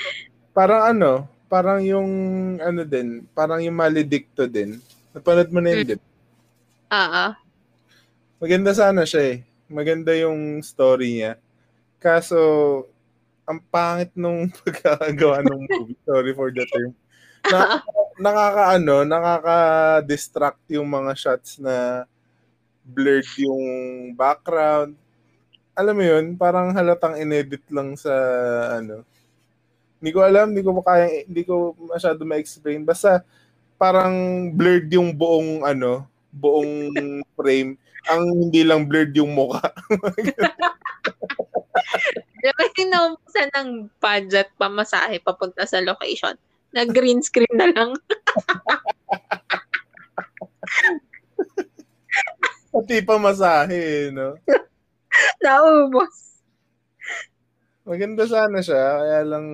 Parang ano, parang yung ano din, parang yung maledicto din. Napanood mo na yun, mm. di ba? Oo. Maganda sana siya eh. Maganda yung story niya. Kaso, ang pangit nung pagkagawa ng movie. Sorry for the term. Na, nakakaano, nakaka-distract yung mga shots na blurred yung background. Alam mo yun, parang halatang inedit lang sa ano. Hindi ko alam, hindi ko kaya, hindi ko masyado ma-explain. Basta parang blurred yung buong ano, buong frame. Ang hindi lang blurred yung mukha. Kasi naubusan ng budget pamasahe papunta sa location. Nag-green screen na lang. Pati pa masahe, no? Naubos. Maganda sana siya, kaya lang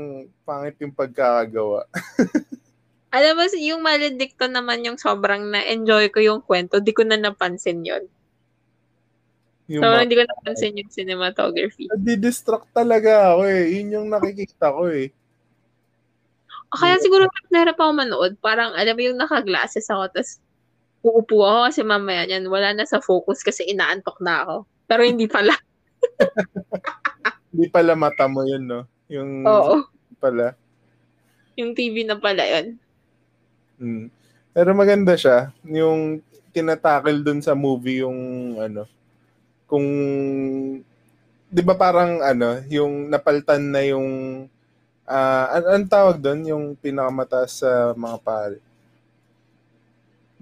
pangit yung pagkakagawa. Alam mo, yung maledicto naman yung sobrang na-enjoy ko yung kwento. Di ko na napansin yon Yung Sobrang mga, di ko napansin yung cinematography. distract talaga ako eh. Yun yung nakikita ko eh. Kaya siguro nahirap ako manood. Parang, alam mo yung naka-glasses ako, tapos uupo ako kasi mamaya yan, wala na sa focus kasi inaantok na ako. Pero hindi pala. Hindi pala mata mo yun, no? Yung Oo. pala. Yung TV na pala yun. Mm. Pero maganda siya. Yung tinatakil dun sa movie yung ano, kung, di ba parang ano, yung napaltan na yung, ah an anong tawag dun? Yung pinakamataas sa mga pare.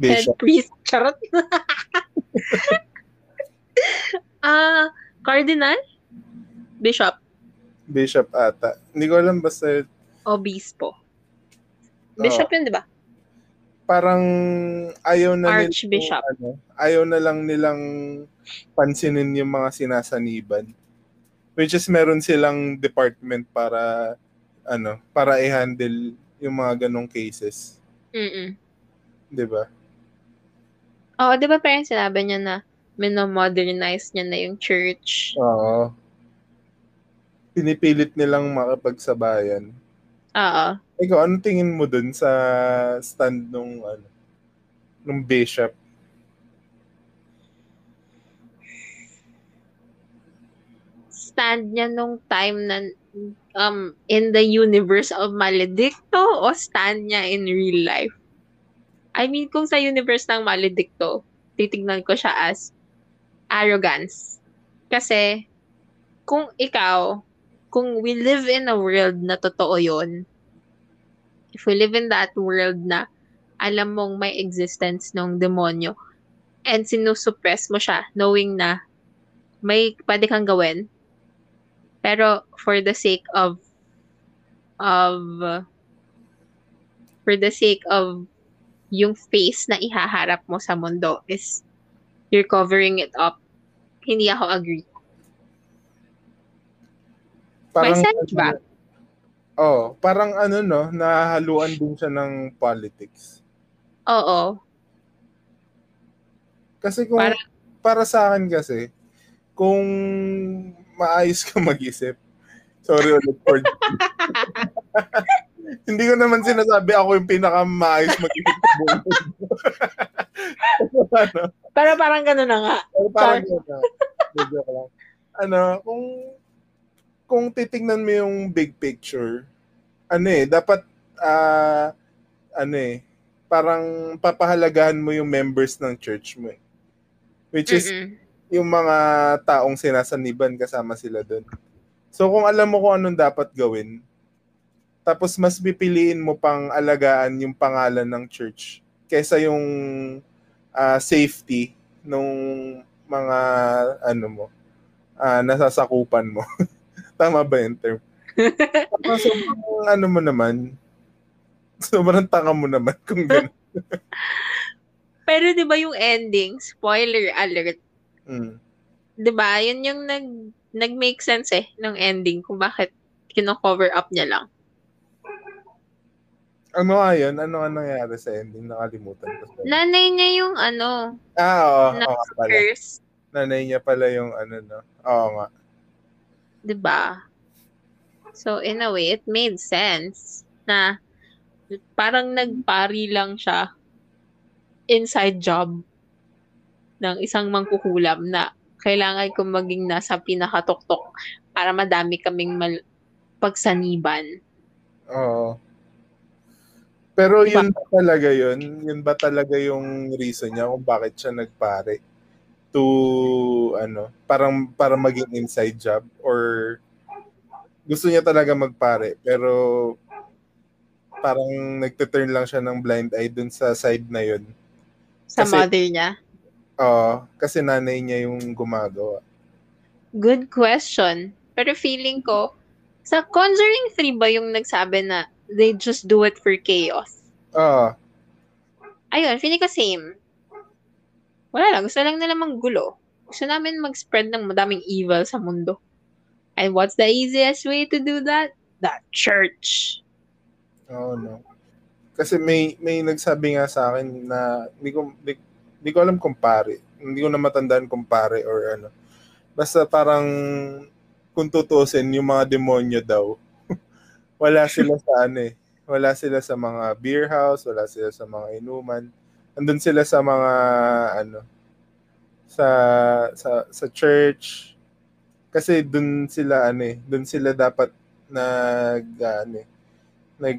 Head Bishop. priest. Charot. Ah, cardinal? Bishop. Bishop ata. Hindi ko alam basta Obispo. Bishop yun, di ba? parang ayaw na Archbishop. ano, ayaw na lang nilang pansinin yung mga sinasaniban. Which is meron silang department para ano, para i-handle yung mga ganong cases, Mm-mm. 'di ba? Oo, di ba parang sinabi niya na minomodernize niya na yung church? Oo. Pinipilit nilang makapagsabayan. Oo. Ikaw, ano tingin mo dun sa stand nung ano, nung bishop? Stand niya nung time na um in the universe of Maledicto o stand niya in real life? I mean, kung sa universe ng Maledicto, titignan ko siya as arrogance. Kasi, kung ikaw, kung we live in a world na totoo yon if we live in that world na alam mong may existence ng demonyo and sinusuppress mo siya knowing na may pwede kang gawin pero for the sake of of for the sake of yung face na ihaharap mo sa mundo is you're covering it up hindi ako agree may sense ba? Oh, parang ano no, nahaluan din siya ng politics. oo Kasi kung Parang- para sa akin kasi kung maayos ka mag-isip. Sorry ulit for Hindi ko naman sinasabi ako yung pinaka maayos mag-isip sa buong mundo. ano, pero parang gano'n na nga pero parang yun na. Joke lang. Ano, kung kung titingnan mo yung big picture, ano eh, dapat ah ano eh, parang papahalagahan mo yung members ng church mo eh. Which is Mm-mm. Yung mga taong sinasaniban kasama sila doon. So kung alam mo kung anong dapat gawin, tapos mas pipiliin mo pang alagaan yung pangalan ng church kaysa yung ah, safety nung mga ano mo, ah, nasasakupan mo. Tama ba yung term? Tapos sobrang ano mo naman, sobrang tanga mo naman kung gano'n. pero di ba yung ending spoiler alert Mm. 'di ba? Yun yung nag nag-make sense eh ng ending kung bakit kino-cover up niya lang. Ano nga yun? Ano nga nangyari sa ending? Nakalimutan ko. Nanay niya yung ano, Ah, oo. na oo pala. curse. Nanay niya pala yung ano, no? Oo nga. 'Di ba? So, in a way, it made sense na parang nagpari lang siya inside job ng isang mangkukulam na kailangan kong maging nasa pinakatuktok para madami kaming mal- pagsaniban. Oo. Pero diba? yun ba talaga yun? Yun ba talaga yung reason niya kung bakit siya nagpare? To, ano, parang para maging inside job? Or gusto niya talaga magpare pero parang nagte-turn lang siya ng blind eye dun sa side na yun. Sa kasi, mother niya? Oo, uh, kasi nanay niya yung gumagawa. Good question. Pero feeling ko, sa Conjuring 3 ba yung nagsabi na they just do it for chaos? Oo. Uh, Ayun, feeling ko same. Wala lang, gusto lang nila manggulo. Gusto namin mag-spread ng madaming evil sa mundo. And what's the easiest way to do that? The church. Oh, no. Kasi may may nagsabi nga sa akin na hindi ko hindi, hindi ko alam kung pare. Hindi ko na matandaan kung pare or ano. Basta parang kung tutusin yung mga demonyo daw. wala sila sa ano eh. Wala sila sa mga beer house, wala sila sa mga inuman. Andun sila sa mga ano sa sa sa church. Kasi dun sila ano eh, dun sila dapat nag ano eh, nag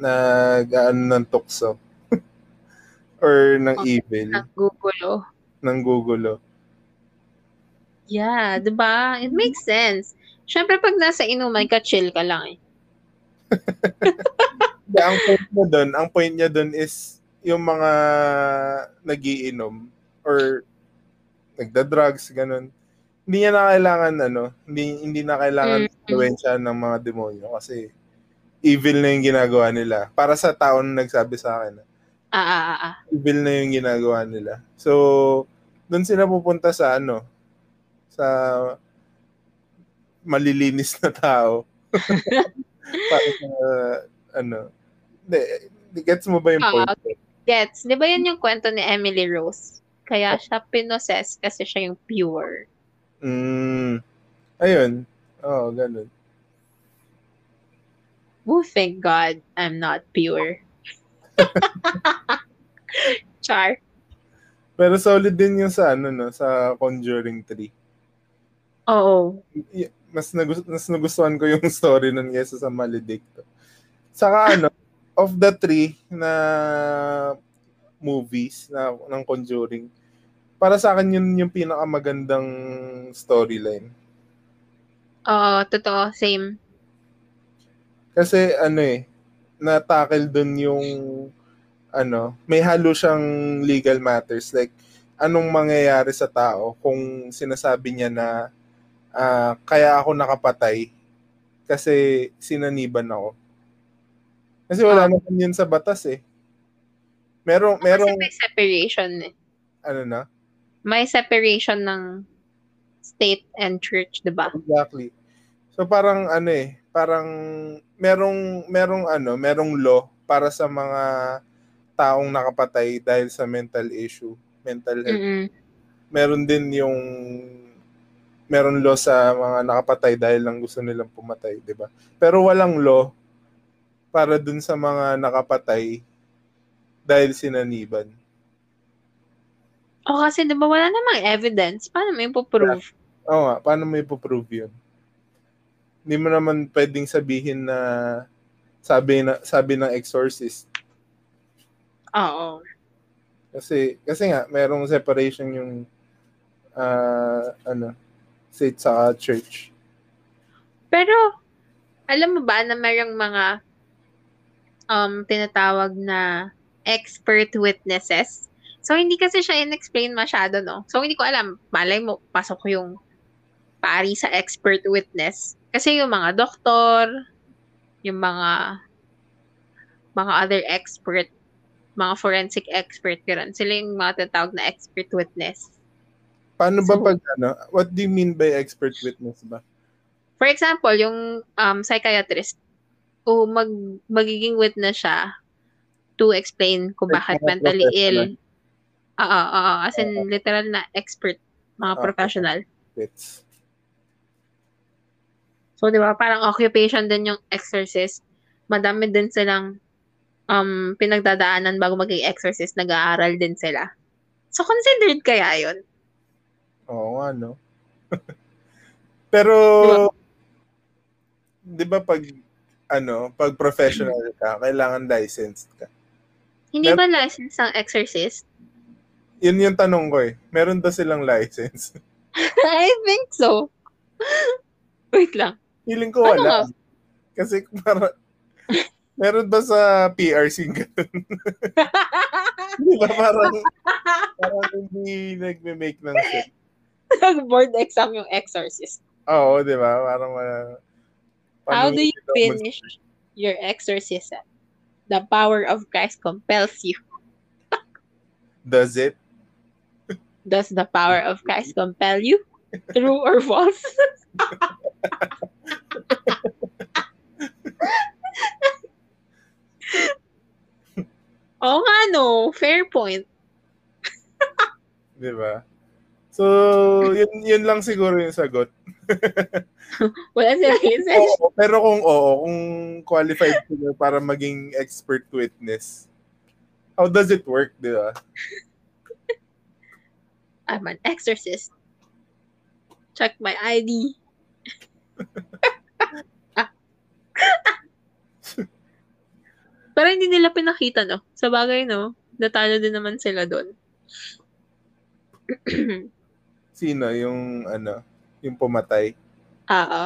nag ano ng tukso or ng oh, evil. Ng gugulo. Ng gugulo. Yeah, 'di ba? It makes sense. Syempre pag nasa inuman ka, chill ka lang eh. yeah, ang point niya doon, ang point niya doon is yung mga nagiinom or nagda-drugs ganun. Hindi niya na kailangan ano, hindi hindi na kailangan mm-hmm. ng mga demonyo kasi evil na yung ginagawa nila. Para sa tao na nagsabi sa akin. Ah, ah, ah, ah. Evil na yung ginagawa nila. So, doon sila pupunta sa ano, sa malilinis na tao. Para sa, ano, de, gets mo ba yung point? Uh, gets. Di ba yun yung kwento ni Emily Rose? Kaya siya pinoses kasi siya yung pure. Mm, ayun. Oo, oh, ganun. Oh, thank God I'm not pure. Char. Pero solid din yung sa ano no, sa Conjuring 3. Oo. Mas nagus- mas nagustuhan ko yung story nun kaysa sa Maledicto. Saka ano, of the three na movies na ng Conjuring, para sa akin yun yung pinakamagandang storyline. Oo, totoo, same. Kasi ano eh, na-tackle dun yung ano, may halo siyang legal matters like anong mangyayari sa tao kung sinasabi niya na uh, kaya ako nakapatay kasi sinaniban ako. Kasi wala oh. naman yun sa batas eh. Merong, merong... Kasi may separation eh. Ano na? May separation ng state and church, di ba? Exactly. So parang ano eh, parang merong merong ano, merong law para sa mga taong nakapatay dahil sa mental issue, mental health. Mm-hmm. Meron din yung meron law sa mga nakapatay dahil lang gusto nilang pumatay, 'di ba? Pero walang law para dun sa mga nakapatay dahil sinaniban. O oh, kasi 'di ba wala namang evidence, paano mo ipo-prove? Oo nga, paano mo ipo-prove 'yun? Hindi mo naman pwedeng sabihin na sabi na sabi ng exorcist. Oo. Kasi kasi nga merong separation yung uh, ano state sa church. Pero alam mo ba na mayroong mga um tinatawag na expert witnesses? So hindi kasi siya in-explain masyado, no? So hindi ko alam, malay mo pasok ko yung pari sa expert witness kasi yung mga doktor, yung mga mga other expert, mga forensic expert, ganun. Sila yung mga tatawag na expert witness. Paano ba so, pag ano? What do you mean by expert witness ba? For example, yung um, psychiatrist, o mag, magiging witness siya to explain kung bakit mentally ill. Oo, oo, as in literal na expert, mga uh, professional. It's So, di ba, parang occupation din yung exorcist. Madami din silang um, pinagdadaanan bago maging exorcist, nag-aaral din sila. So, considered kaya yun? Oo nga, no? Pero, di ba pag, ano, pag professional ka, kailangan licensed ka. Hindi ba licensed ang exorcist? Yun yung tanong ko eh. Meron ba silang license? I think so. Wait lang. Feeling ko wala. Ano Kasi para, meron ba sa PRC ganun? Di ba parang, parang hindi nagme-make ng sense. Nag-board exam yung exorcist. Oo, di ba? Parang uh, How do you finish your exorcism? The power of Christ compels you. Does it? Does the power of Christ compel you? True or false? Oo nga no, fair point. Di ba? So, yun, yun lang siguro yung sagot. Wala sila research. Oo, pero kung oo, kung qualified sila para maging expert witness, how does it work, di ba? I'm an exorcist. Check my ID. Pero hindi nila pinakita, no? Sa bagay, no? Natalo din naman sila doon. Sino? Yung, ano, yung pumatay? Oo.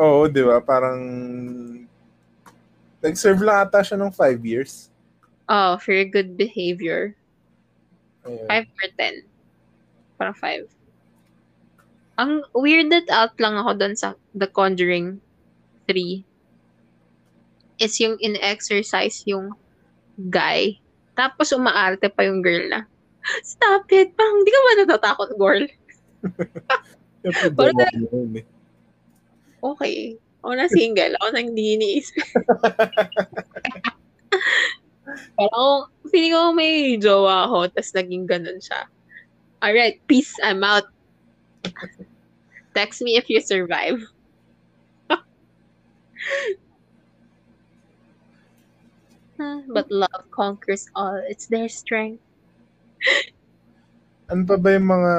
Oo, di ba? Parang, nag-serve lang ata siya ng 5 years. Oh, for good behavior. Ayun. 5 or 10. Parang 5. Ang weirded out lang ako doon sa The Conjuring 3 is yung in-exercise yung guy. Tapos umaarte pa yung girl na, stop it! Parang hindi ka ba natatakot, girl? Parang eh. okay. Ako na single. Ako na hindi iniisip. Parang, feeling ko may jowa ako, tapos naging ganun siya. Alright, peace, I'm out. Text me if you survive. But love conquers all. It's their strength. Ano pa ba yung mga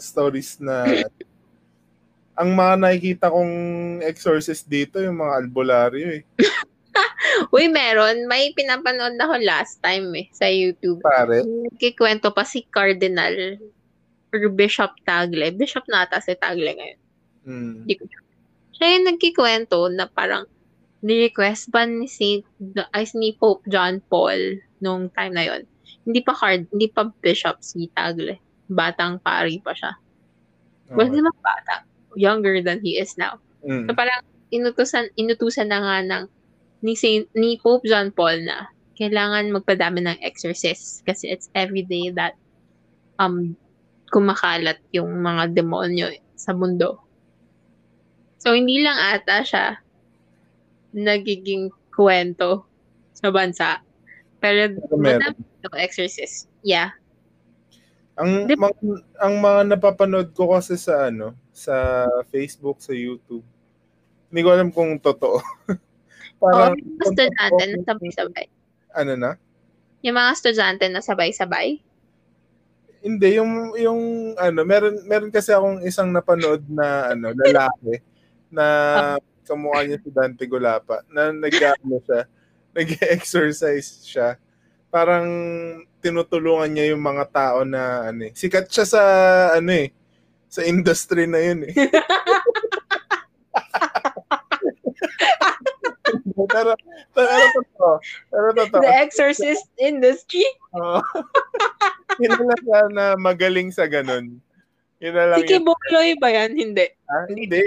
stories na ang mga nakikita kong exorcist dito, yung mga albularyo eh. Uy, meron. May pinapanood na ako last time eh, sa YouTube. Pare? Kikwento pa si Cardinal or Bishop Tagle. Bishop na ata si Tagle ngayon. Hmm. Hindi ko sure. Siya yung nagkikwento na parang ni-request ba ni Saint, ay ni Pope John Paul nung time na yon. Hindi pa card, hindi pa bishop si Tagle. Batang pari pa siya. Okay. Well, hindi bata. Younger than he is now. Mm. So parang inutusan, inutusan na nga ng ni, Saint, ni Pope John Paul na kailangan magpadami ng exorcist kasi it's every day that um kumakalat yung mga demonyo sa mundo. So, hindi lang ata siya nagiging kwento sa bansa. Pero, meron. madami exorcist. Yeah. Ang Di- mga, ang mga napapanood ko kasi sa ano, sa Facebook, sa YouTube. Hindi ko alam kung totoo. Parang, yung mga estudyante na sabay-sabay. Ano na? Yung mga estudyante na sabay-sabay. Hindi, yung yung ano, meron meron kasi akong isang napanood na ano, lalaki na kamukha niya si Dante Gulapa na nag-ano siya, nag-exercise siya. Parang tinutulungan niya yung mga tao na ano eh. Sikat siya sa ano eh, sa industry na yun eh. pero, pero totoo. Pero totoo. The exorcist industry. Oo. Kilala siya na magaling sa ganun. Yun na lang Si Kiboloy ba yan? Hindi. Ah, hindi.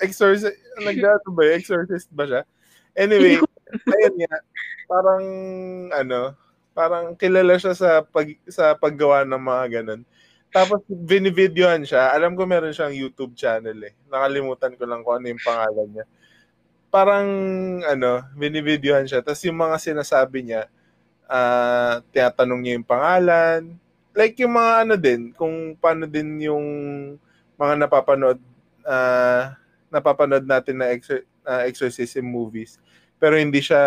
Exorcist, nagdato ba? yun? Exorcist ba siya? Anyway, ayun nga. Parang, ano, parang kilala siya sa pag sa paggawa ng mga ganun. Tapos binivideohan siya. Alam ko meron siyang YouTube channel eh. Nakalimutan ko lang kung ano yung pangalan niya. Parang ano, binivideohan siya. Tapos yung mga sinasabi niya, ah tinatanong niya yung pangalan. Like yung mga ano din, kung paano din yung mga napapanood, ah napapanood natin na exor- uh, exorcism movies. Pero hindi siya,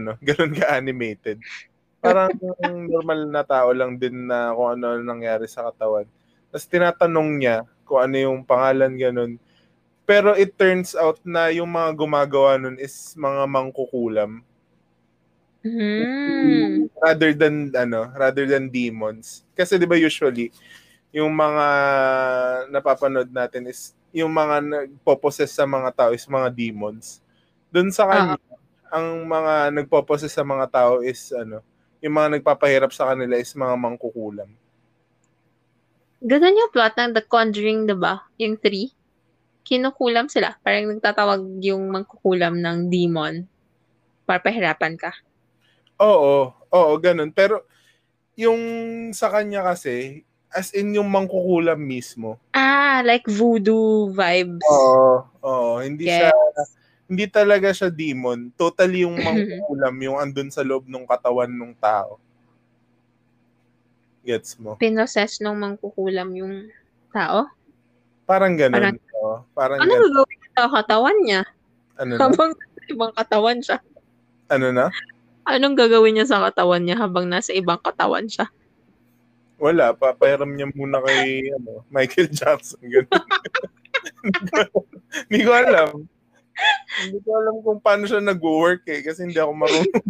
ano, ganun ka-animated. Parang normal na tao lang din na kung ano nangyari sa katawan. Tapos tinatanong niya kung ano yung pangalan, ganun. Pero it turns out na yung mga gumagawa nun is mga mangkukulam. Mm. Rather than, ano, rather than demons. Kasi di ba usually, yung mga napapanood natin is yung mga nagpo-possess sa mga tao is mga demons. Doon sa kanya, uh-huh. ang mga nagpo-possess sa mga tao is ano, yung mga nagpapahirap sa kanila is mga mangkukulam. Ganun yung plot ng The Conjuring, di ba? Yung three. Kinukulam sila. Parang nagtatawag yung mangkukulam ng demon para pahirapan ka. Oo. Oo, ganun. Pero yung sa kanya kasi, as in yung mangkukulam mismo. Ah, like voodoo vibes. Oo, oo, hindi yes. siya hindi talaga siya demon. Totally yung mangkukulam yung andun sa loob ng katawan ng tao. Gets mo? Pinoses ng mangkukulam yung tao? Parang ganun. Parang, oh, parang ano ganun. gagawin sa katawan niya? Ano na? Habang ibang katawan siya. Ano na? Anong gagawin niya sa katawan niya habang nasa ibang katawan siya? Wala, papairam niya muna kay ano, Michael Jackson. hindi ko alam. Hindi ko alam kung paano siya nag-work eh, kasi hindi ako marunong.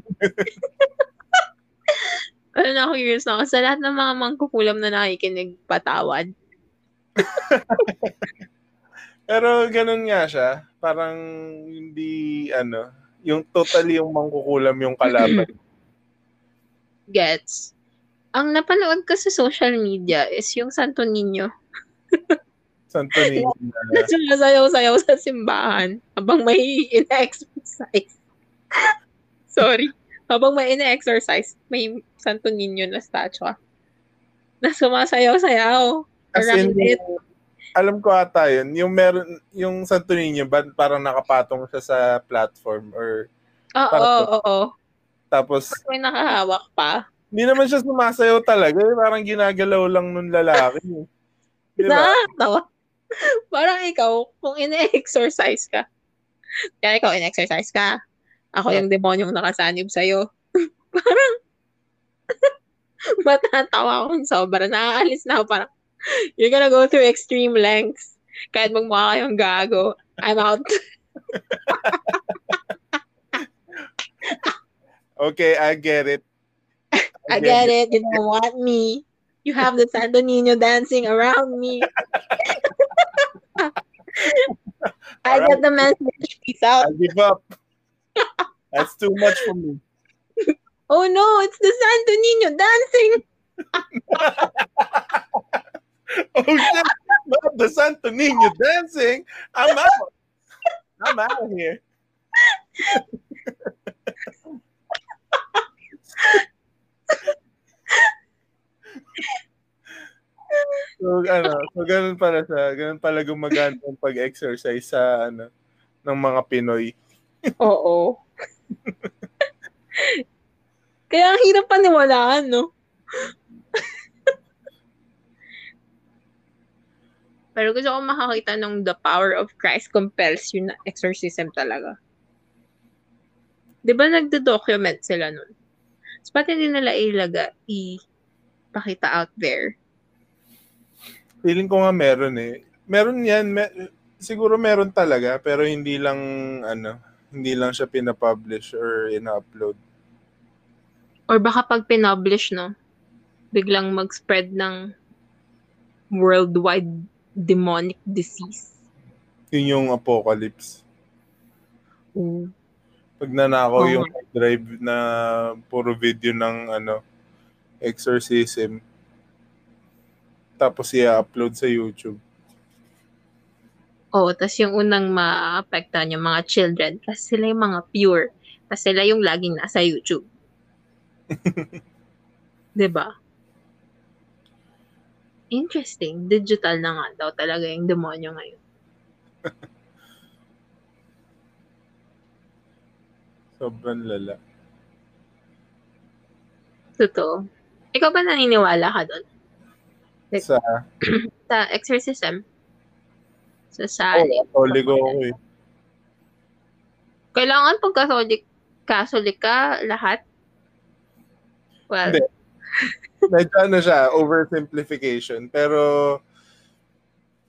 ano na ako curious na ako. Sa lahat ng mga mangkukulam na nakikinig, patawad. Pero ganun nga siya. Parang hindi, ano, yung totally yung mangkukulam yung kalaban. Gets ang napanood ko sa social media is yung Santo Niño. Santo Niño. Na sumasayaw-sayaw sa simbahan habang may ina-exercise. Sorry. Habang may ina-exercise, may Santo Niño na statue. Na sumasayaw-sayaw. As in, alam ko ata yun. Yung meron, yung Santo Niño, parang nakapatong siya sa platform or Oo, oo, oo. Tapos, may nakahawak pa. Hindi naman siya sumasayaw talaga. Eh. Parang ginagalaw lang nung lalaki. Diba? Nakakatawa. Parang ikaw, kung ine-exercise ka, kaya ikaw in-exercise ka, ako yung demonyong nakasanib sa'yo. parang, matatawa akong sobra. Nakaalis na ako parang, you're gonna go through extreme lengths. Kahit magmukha kayong gago, I'm out. okay, I get it. I get it. You don't want me. You have the Santo Nino dancing around me. I right. get the message. Peace out. I give up. That's too much for me. Oh no, it's the Santo Nino dancing. oh shit, not the Santo Nino dancing. I'm out. I'm out of here. so, ano, so ganun pala sa, ganun pala gumagana yung pag-exercise sa, ano, ng mga Pinoy. Oo. Kaya ang hirap paniwalaan, no? Pero gusto ko makakita nung the power of Christ compels you na exorcism talaga. Di ba nagdo-document sila nun? So, pati hindi nila ilaga, ipakita out there. Feeling ko nga meron eh. Meron yan. Me- siguro meron talaga, pero hindi lang, ano, hindi lang siya pinapublish or ina-upload. Or baka pag pinublish, no, biglang mag-spread ng worldwide demonic disease. Yun yung apocalypse. Mm. Pag nanakaw oh. yung drive na puro video ng ano exorcism tapos i-upload sa YouTube. Oo, oh, tas yung unang ma-apektuhan yung mga children kasi sila yung mga pure. Kasi sila yung laging nasa YouTube. 'Di ba? Interesting. Digital na nga daw talaga yung demonyo ngayon. Sobrang lala. Totoo. Ikaw ba naniniwala ka doon? Like, sa? sa exorcism? sa sali. Oo, Catholic ako eh. Kailangan pag Catholic, Catholic ka, lahat? Well, Hindi. Medyo ano siya, oversimplification. Pero,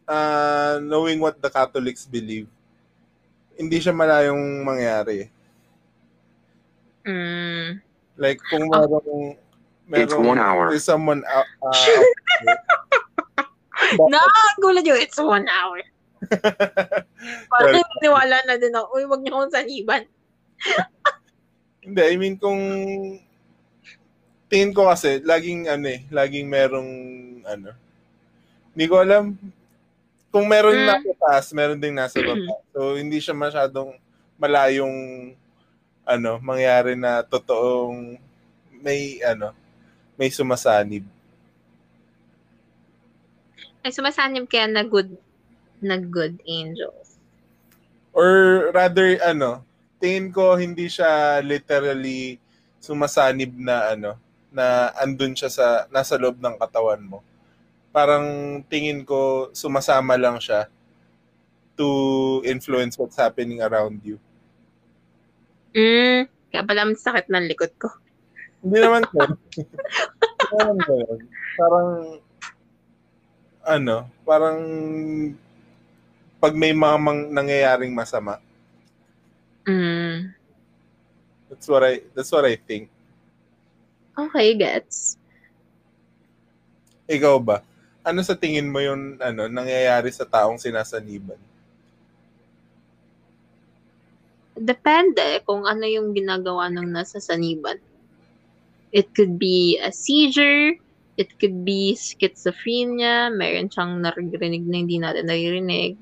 uh, knowing what the Catholics believe, hindi siya malayong mangyari. mm, Like, kung Ah. Merong, It's one hour. there's someone out, uh, out no, gulat yun. It's one hour. Parang niwala na din ako. Uy, wag niyo akong saniban. Hindi, I mean kung tingin ko kasi laging ano eh, laging merong ano. Hindi ko alam kung meron Mm. nasa taas, meron ding nasa baba. So hindi siya masyadong malayong ano, mangyari na totoong may ano, may sumasanib. Ay, sumasanib kaya na good, na good angels. Or rather ano, tingin ko hindi siya literally sumasanib na ano, na andun siya sa nasa loob ng katawan mo. Parang tingin ko sumasama lang siya to influence what's happening around you. Mm, kaya pala sakit ng likod ko. Hindi naman ko. Hindi naman ganun. Parang ano, parang pag may mga mang, nangyayaring masama, Mm, that's what I that's what I think. okay, gets. Ikaw ba? Ano sa tingin mo yung ano nangyayari sa taong sinasaniban? Depende kung ano yung ginagawa ng nasa saniban. It could be a seizure, it could be schizophrenia, meron siyang naririnig na hindi natin naririnig.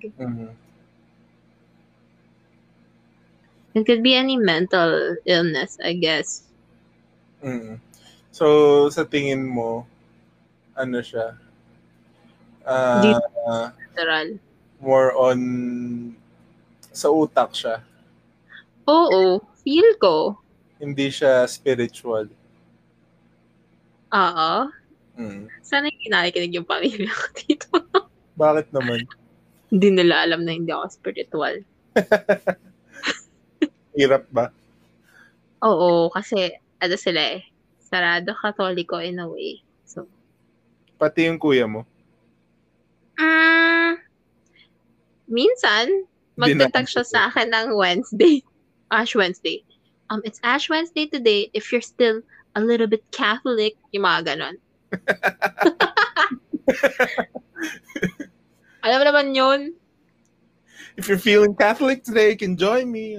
It could be any mental illness, I guess. Mm. So sa tingin mo ano siya? Di- Literal. more on sa utak siya. Oo, feel ko. Hindi siya spiritual. Oo. Mm. Sana hindi nakikinig yung pamilya ko dito. Bakit naman? hindi nila alam na hindi ako spiritual. Hirap ba? Oo, kasi ano sila eh. Sarado katoliko in a way. So, Pati yung kuya mo. mm, minsan, magtatag siya sa akin ng Wednesday. Ash Wednesday. Um, it's Ash Wednesday today. If you're still a little bit Catholic, yung mga ganon. Alam naman yun? If you're feeling Catholic today, you can join me.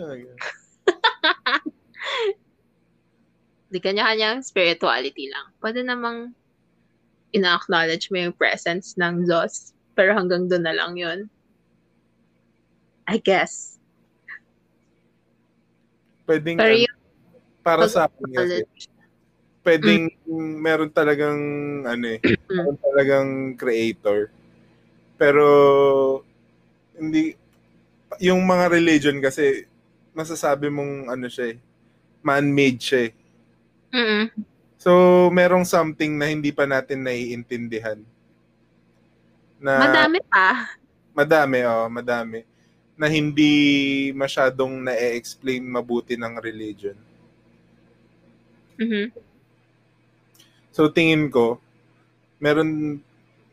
Di kanya-kanyang spirituality lang. Pwede namang ina-acknowledge mo yung presence ng Diyos. Pero hanggang doon na lang yun. I guess. Pwedeng, Pero ano, yung para sa akin kasi, pwedeng meron talagang ano eh, meron talagang creator. Pero hindi yung mga religion kasi masasabi mong ano siya eh, man-made siya eh. mm So, merong something na hindi pa natin naiintindihan. Na madami pa. madami, oh, madami. Na hindi masyadong na-explain mabuti ng religion. Mhm. So tingin ko meron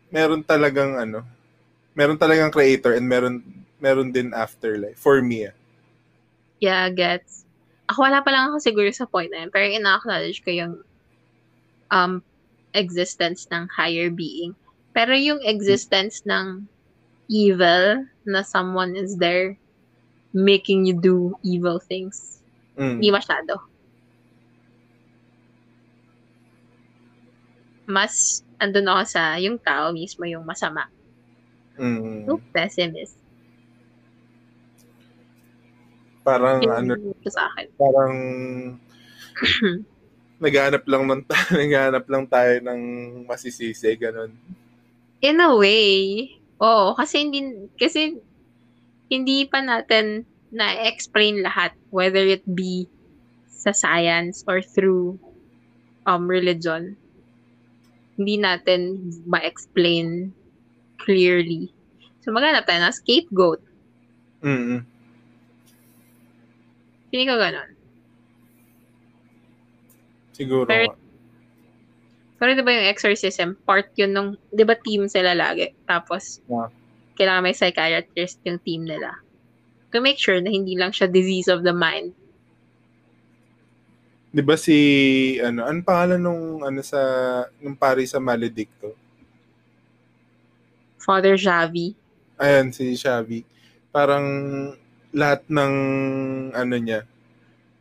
meron talagang ano, meron talagang creator and meron meron din afterlife for me. ah. Yeah, gets. Ako wala pa lang ako siguro sa point na yun. Pero ina-acknowledge ko yung um, existence ng higher being. Pero yung existence ng evil na someone is there making you do evil things. Mm. Hindi masyado. Mas andun ako sa yung tao mismo yung masama. Mm. So, pessimist. Parang ano, yung sa akin. parang naghanap lang ng naghanap lang tayo ng masisisi ganun. In a way, oo, kasi hindi, kasi hindi pa natin na-explain lahat, whether it be sa science or through um, religion. Hindi natin ma-explain clearly. So, maghanap tayo ng scapegoat. Mm. Hindi ko ganon. Siguro. Pero-. Pero di ba yung exorcism, part yun nung, di ba team sila lagi? Tapos, Yeah. kailangan may psychiatrist yung team nila. To make sure na hindi lang siya disease of the mind. 'Di ba si ano, ano pangalan nung ano sa nung pari sa Maledicto? Father Javi. Ayan si Xavi. Parang lahat ng ano niya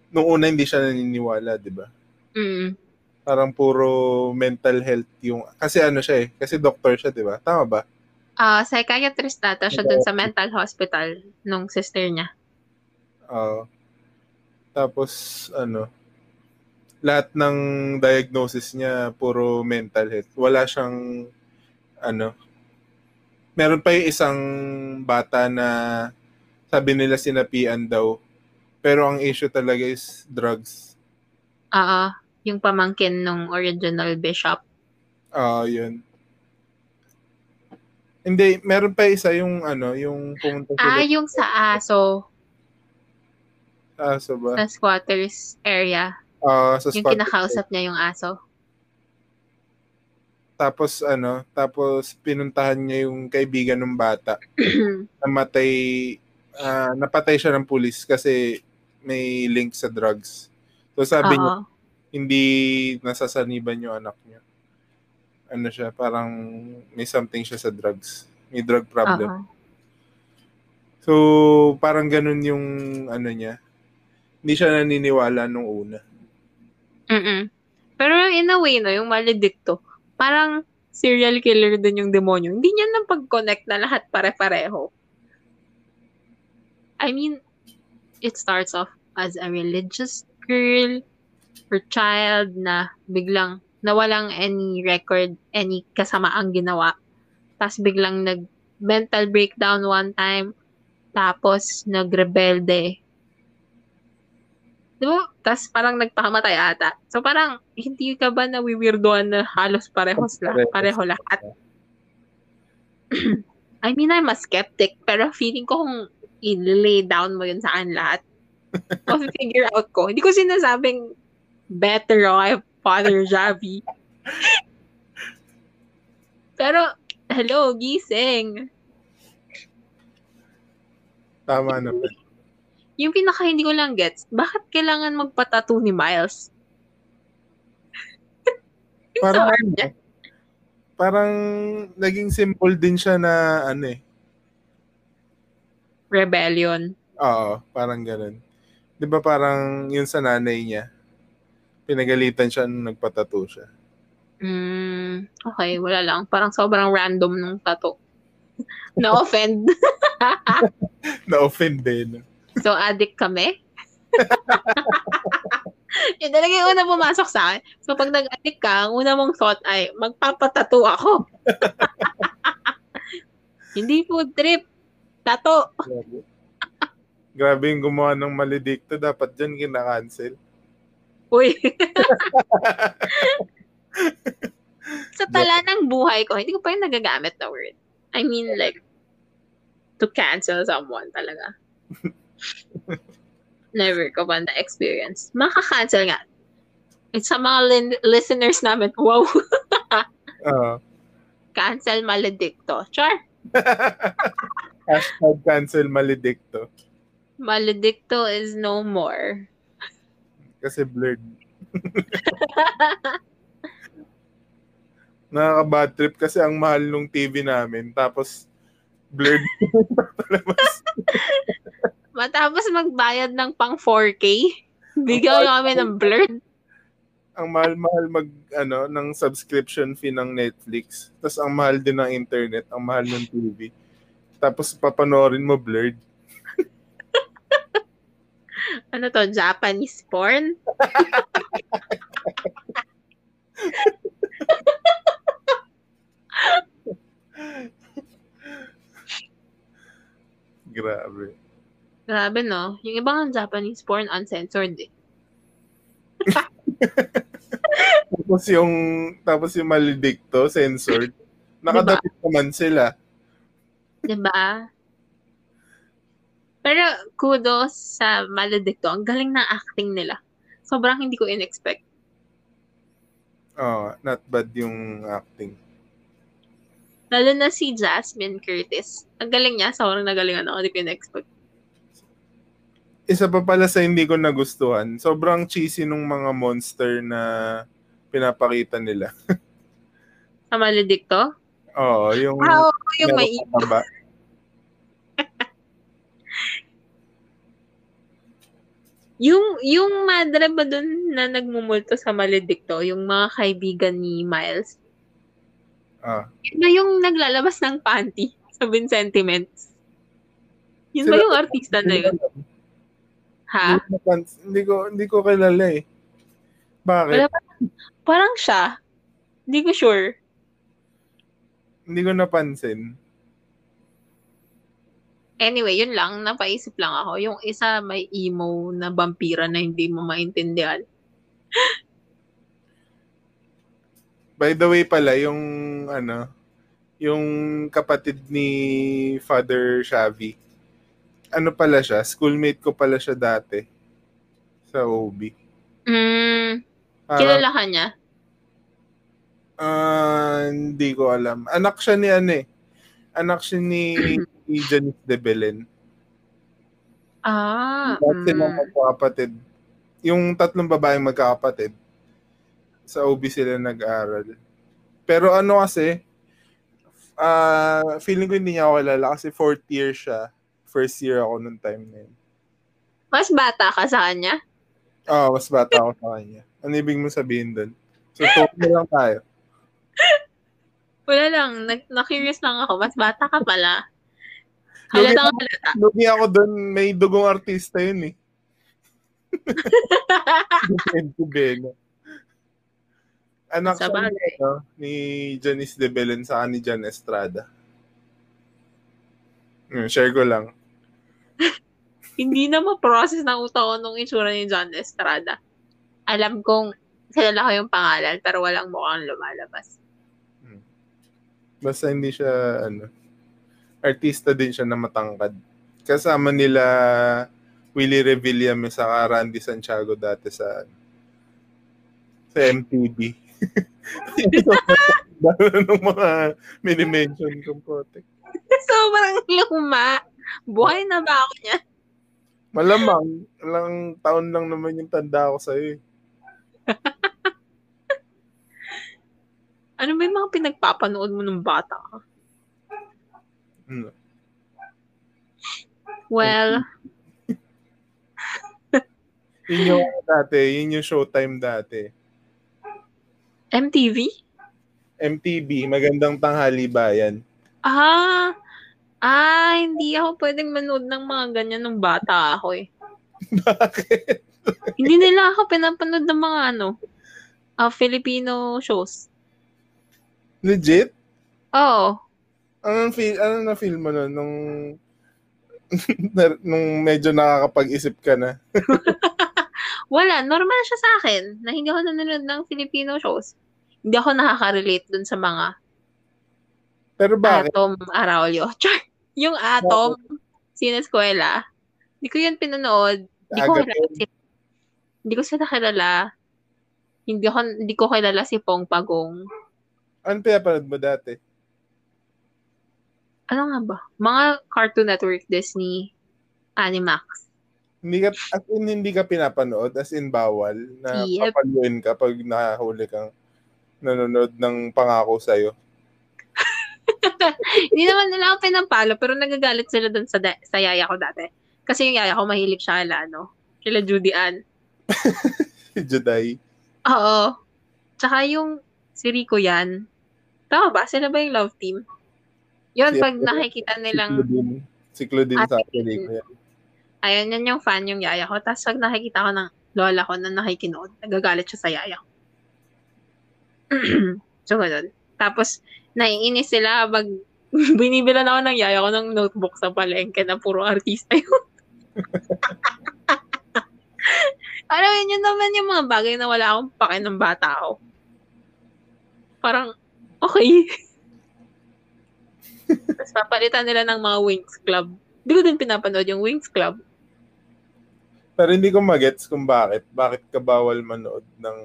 nung una hindi siya naniniwala, 'di ba? Mm. Parang puro mental health yung kasi ano siya eh, kasi doctor siya, 'di ba? Tama ba? Ah, psychiatrist data siya dun sa mental hospital nung sister niya. Oo. tapos ano lahat ng diagnosis niya puro mental health. Wala siyang ano meron pa yung isang bata na sabi nila sinapian daw. Pero ang issue talaga is drugs. Ah, yung pamangkin nung original bishop. Ah, yun. Hindi, meron pa isa yung ano, yung pumunta Ah, sila yung sa aso, aso ba? sa squatters area. Ah, sa Yung spot. kinakausap niya yung aso. Tapos ano, tapos pinuntahan niya yung kaibigan ng bata. Namatay, ah, napatay siya ng pulis kasi may link sa drugs. So sabi niya, hindi nasasaniban yung anak niya. Ano siya, parang may something siya sa drugs. May drug problem. Oo. So, parang ganun yung ano niya. Hindi siya naniniwala nung una. Mm-mm. Pero in a way, no, yung maledicto, parang serial killer din yung demonyo. Hindi niya nang pag-connect na lahat pare-pareho. I mean, it starts off as a religious girl or child na biglang nawalang any record, any kasamaang ginawa. Tapos biglang nag mental breakdown one time. Tapos nagrebelde. Di ba? Tapos parang nagpakamatay ata. So parang hindi ka ba nawiwirdoan na halos parehos la, pareho lahat? I mean, I'm a skeptic, pero feeling ko kung i-lay down mo yun sa akin lahat, figure out ko. Hindi ko sinasabing better o kay Father Javi. pero, hello, gising. Tama naman. Yung pinaka hindi ko lang gets, bakit kailangan magpatato ni Miles? Parang, arm niya. parang naging symbol din siya na ano eh. Rebellion. Oo, parang ganun. Di ba parang yun sa nanay niya, pinagalitan siya nung nagpatato siya. Mm, okay, wala lang. Parang sobrang random nung tato. Na-offend. Na-offend din. So, addict kami. Yun talaga yung una pumasok sa akin. So, pag nag-addict ka, ang una mong thought ay, magpapatato ako. Hindi food trip. Tato. Grabe. Grabe yung gumawa ng maledikto. Dapat dyan kinakancel. Uy. sa tala ng buhay ko, hindi ko pa yung nagagamit na word. I mean, like, to cancel someone talaga. Never ko pa na-experience. Maka-cancel nga. It's sa mga lin- listeners namin, wow, Oo. cancel maledicto. Char, Hashtag cancel maledicto. maledicto is no more. Kasi blurred. Nakaka-bad trip kasi ang mahal nung TV namin. Tapos, blurred. Matapos magbayad ng pang 4K, bigyan kami ng blurred. ang mahal-mahal mag, ano, ng subscription fee ng Netflix. Tapos, ang mahal din ng internet. Ang mahal ng TV. Tapos, papanorin mo blurred. Ano to, Japanese porn? Grabe. Grabe, no? Yung ibang Japanese porn, uncensored eh. Tapos yung, tapos yung maledicto, censored. Nakadapit naman sila. Diba? Pero kudos sa Maledicto. Ang galing ng acting nila. Sobrang hindi ko in-expect. Oh, not bad yung acting. Lalo na si Jasmine Curtis. Ang galing niya. Sobrang nagalingan ako. Hindi ko in-expect. Isa pa pala sa hindi ko nagustuhan. Sobrang cheesy nung mga monster na pinapakita nila. Sa Maledicto? Oo, yung... Ah, oo, yung may Mataba. Yung, yung madre ba dun na nagmumulto sa Maledicto, yung mga kaibigan ni Miles, Ah. yun ba yung naglalabas ng panty sa Sentiments? Yun ba Sila- yung artista na yun? Ha? Hindi, ko hindi ko hindi ko kilala eh. Bakit? Wala pa. Parang siya. Hindi ko sure. Hindi ko napansin. Anyway, yun lang. Napaisip lang ako. Yung isa may emo na vampira na hindi mo maintindihan. By the way pala, yung ano, yung kapatid ni Father Shavi, ano pala siya? Schoolmate ko pala siya dati sa OB. Mm, Parang, kilala ka niya? ah, hindi ko alam. Anak siya ni ano eh. Anak siya ni, ni Janice de Belen. Ah. Lahat mm. magkakapatid. Yung tatlong babaeng magkakapatid. Sa OB sila nag-aral. Pero ano kasi, ah feeling ko hindi niya ako kilala kasi fourth year siya. First year ako nung time na yun. Mas bata ka sa kanya? Ah, mas bata ako sa kanya. Ano ibig mo sabihin doon? So, talk na lang tayo. Wala lang. Na- Na-curious lang ako. Mas bata ka pala. Halatang halata. Lugi ako doon, may dugong artista yun eh. Vicente Beno. Anak Sa bagay. ano, ni Janice de Belen sa ni Jan Estrada. Hmm, share ko lang. Hindi na ma-process ng utak ko nung itsura ni John Estrada. Alam kong kilala ko yung pangalan pero walang mukhang lumalabas. Basta hindi siya, ano, artista din siya na matangkad. Kasama nila Willie Revillame sa Randy Santiago dati sa sa MTV. Dahil ng mga mini-mention kong pote. Sobrang luma. Buhay na ba ako niya? Malamang, ilang taon lang naman yung tanda ko sa'yo eh. Ano ba yung mga pinagpapanood mo nung bata ka? Hmm. Well, Yun yung ano dati, yun yung showtime dati. MTV? MTV, magandang tanghali bayan. Ah, ah, hindi ako pwedeng manood ng mga ganyan nung bata ako eh. Bakit? Hindi nila ako pinapanood ng mga ano, ah, Filipino shows. Legit? Oo. Anong feel, ano na feel mo nun nung nung medyo nakakapag-isip ka na? Wala, normal siya sa akin na hindi ako nanonood ng Filipino shows. Hindi ako nakaka-relate dun sa mga Pero bakit? Atom Araulio. Char! Yung Atom, sineskwela. Hindi ko yun pinanood. Hindi ko kilala si Hindi ko sila kilala. Hindi ko, hindi ko kilala si Pong Pagong. Ano pinapanood mo dati? Ano nga ba? Mga Cartoon Network, Disney, Animax. Hindi ka, as in, hindi ka pinapanood, as in bawal, na Yep. papaluin ka pag nakahuli kang nanonood ng pangako sa'yo. Hindi naman nila ako pinapalo, pero nagagalit sila dun sa, da- sa yaya ko dati. Kasi yung yaya ko mahilig siya kala, ano, kila Judy Ann. Juday. Oo. Tsaka yung si Rico yan. Tama ba? Sila ba yung love team? Yun, Si- pag nakikita nilang, Siklo din. Siklo din sa ko yan. ayun, yan yung fan yung yaya ko. Tapos pag nakikita ko ng lola ko na nakikinood, nagagalit siya sa yaya ko. so, ganun. Tapos, naiinis sila pag binibilan ako ng yaya ko ng notebook sa palengke na puro artista yun. Alam mo, yun naman yung mga bagay na wala akong pake ng bata ako. Parang, okay. Tapos papalitan nila ng mga Wings Club. Hindi ko din pinapanood yung Wings Club. Pero hindi ko magets kung bakit. Bakit ka bawal manood ng...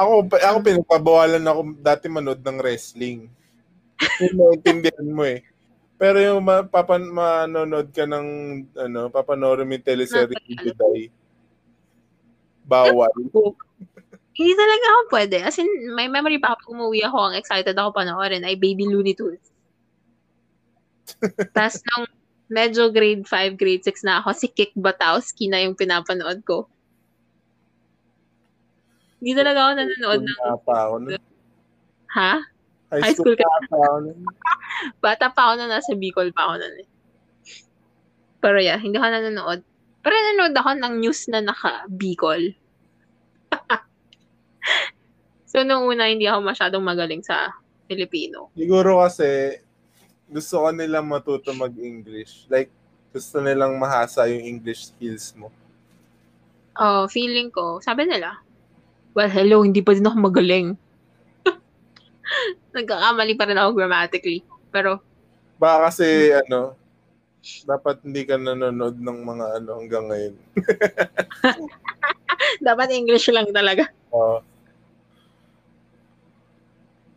Ako, ako pinapabawalan ako dati manood ng wrestling. Yung maintindihan mo eh. Pero yung ma, papan, manonood ka ng, ano, papanoorin mo yung teleserye Juday, bawal. Hindi talaga ako pwede. As in, may memory pa ako umuwi ako, ang excited ako panoorin ay Baby Looney Tunes. Tapos nung medyo grade 5, grade 6 na ako, si Kik Batowski na yung pinapanood ko. Hindi talaga ako nanonood ng... Pa ako nun. Ha? High, High school school, ka. pa ako nun. Bata pa ako na nasa Bicol pa ako nun eh. Pero yeah, hindi ako nanonood. Pero nanonood ako ng news na naka Bicol. so, nung una, hindi ako masyadong magaling sa Filipino. Siguro kasi gusto ko nilang matuto mag-English. Like, gusto nilang mahasa yung English skills mo. Oh, feeling ko, sabi nila, well, hello, hindi pa din ako magaling. Nagkakamali pa rin ako grammatically. Pero, Baka kasi, ano, dapat hindi ka nanonood ng mga ano hanggang ngayon. dapat English lang talaga. Oo.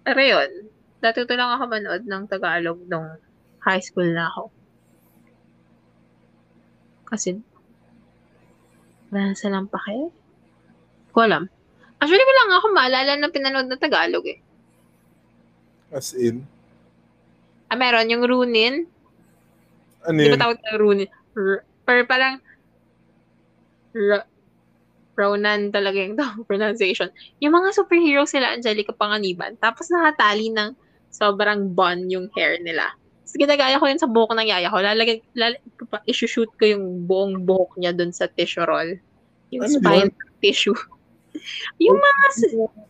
Pero yun, dati to lang ako manood ng Tagalog nung high school na ako. Kasi, wala na silang pake. Ko alam. Actually, wala nga ako maalala na pinanood na Tagalog eh. as in, Ah, meron yung Runin. ano Di yun? ba tawag na Runin? R- pero parang R- Ronan talaga yung tawag, pronunciation. Yung mga superhero sila, Angelica Panganiban. Tapos nakatali ng sobrang bun yung hair nila. Tapos ginagaya ko yun sa buhok ng yaya ko. Lalagay, lal, isushoot ko yung buong buhok niya dun sa tissue roll. Yung Ano spine tissue. yung mga...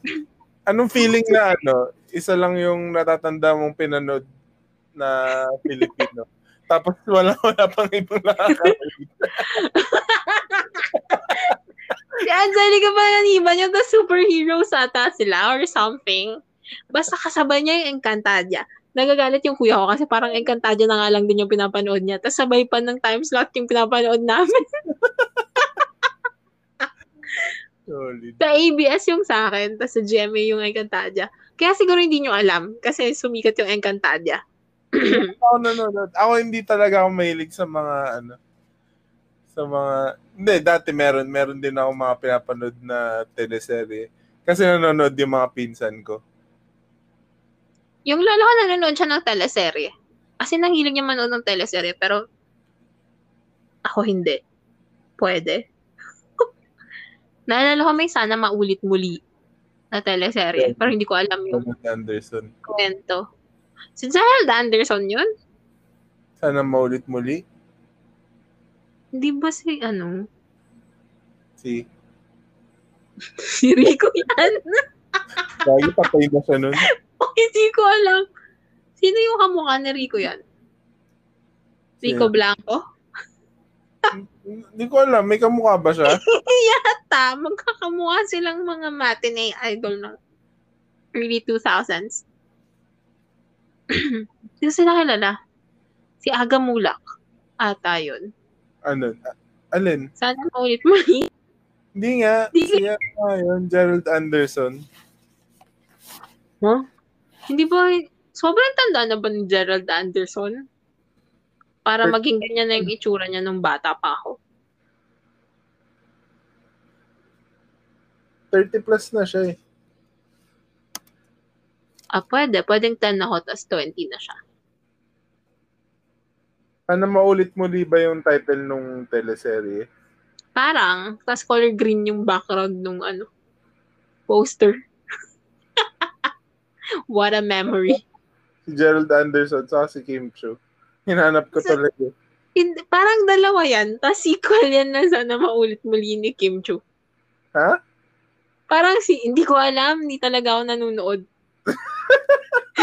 Anong feeling na ano, isa lang yung natatanda mong pinanood na Filipino. Tapos wala wala pang ibang nakakakita. Si Angelica Panganiban yung the superheroes ata sila or something. Basta kasabay niya yung Encantadia. Nagagalit yung kuya ko kasi parang Encantadia na nga lang din yung pinapanood niya. Tapos sabay pa ng time slot yung pinapanood namin. Solid. sa ABS yung sa akin, tapos sa GMA yung Encantadia. Kaya siguro hindi nyo alam kasi sumikat yung Encantadia. ako nanonood. Ako hindi talaga ako mahilig sa mga ano sa mga hindi dati meron meron din ako mga pinapanood na teleserye kasi nanonood yung mga pinsan ko. Yung lolo ko nanonood siya ng teleserye. Kasi nanghilig niya manood ng teleserye, pero ako hindi. Pwede. Naalala ko may sana maulit muli na teleserye, pero hindi ko alam yung Anderson. kwento. Si Gerald Anderson yun? Sana maulit muli Hindi ba si ano? si Si Rico yan? Lagi patay na siya nun. hindi ko alam. Sino yung kamukha ni Rico yan? Rico Sino? Blanco? Hindi ko alam, may kamukha ba siya? Ta, magkakamukha silang mga matinee idol ng early 2000s. Sino sila kilala? Si Aga Mulak. Ata yun. Ano? Alin? Sana maulit muli. Hindi nga. Siya nga yun, Gerald Anderson. Huh? Hindi ba, sobrang tanda na ba ni Gerald Anderson? Para maging ganyan na yung itsura niya nung bata pa ako. 30 plus na siya eh. Ah, pwede. Pwedeng 10 ako, tapos 20 na siya. Ano maulit muli ba yung title nung teleserye? Parang, tapos color green yung background nung ano, poster. What a memory. Si Gerald Anderson sa si Kim Chiu. Hinanap ko Sa- talaga. Hindi, parang dalawa yan. Tapos sequel yan na sana maulit muli ni Kim Chu. Ha? Parang si, hindi ko alam, hindi talaga ako nanonood.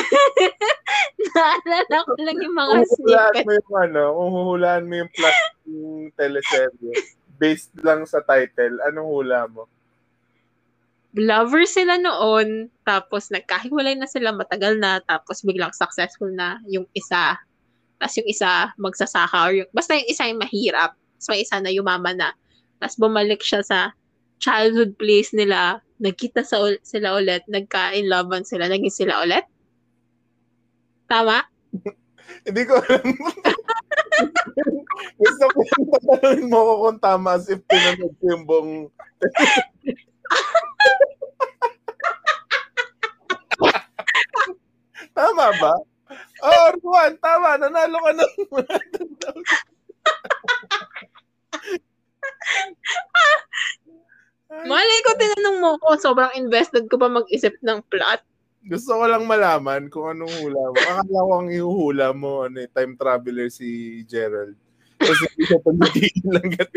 Naalala ko lang yung mga Kung snippet. mo yung ano, kung huhulaan mo yung plot ng teleserye, based lang sa title, anong hula mo? lover sila noon, tapos nagkahiwalay na sila matagal na, tapos biglang successful na yung isa. Tapos yung isa magsasaka or yung, basta yung isa yung mahirap. Tapos may isa na yumaman na. Tapos bumalik siya sa childhood place nila, nagkita sa sila ulit, nagka-in lovean sila, naging sila ulit. Tama? Hindi ko alam. Gusto ko yung tatanungin mo ko kung tama as if pinanood ko yung buong... tama ba? Oh, Ruan, tama. Nanalo ka ng Malay ko, tinanong mo ko, sobrang invested ko pa mag-isip ng plot. Gusto ko lang malaman kung anong hula mo. Akala ko ang ihuhula mo, ano, eh, time traveler si Gerald. Kasi hindi siya pagdatigil hanggat,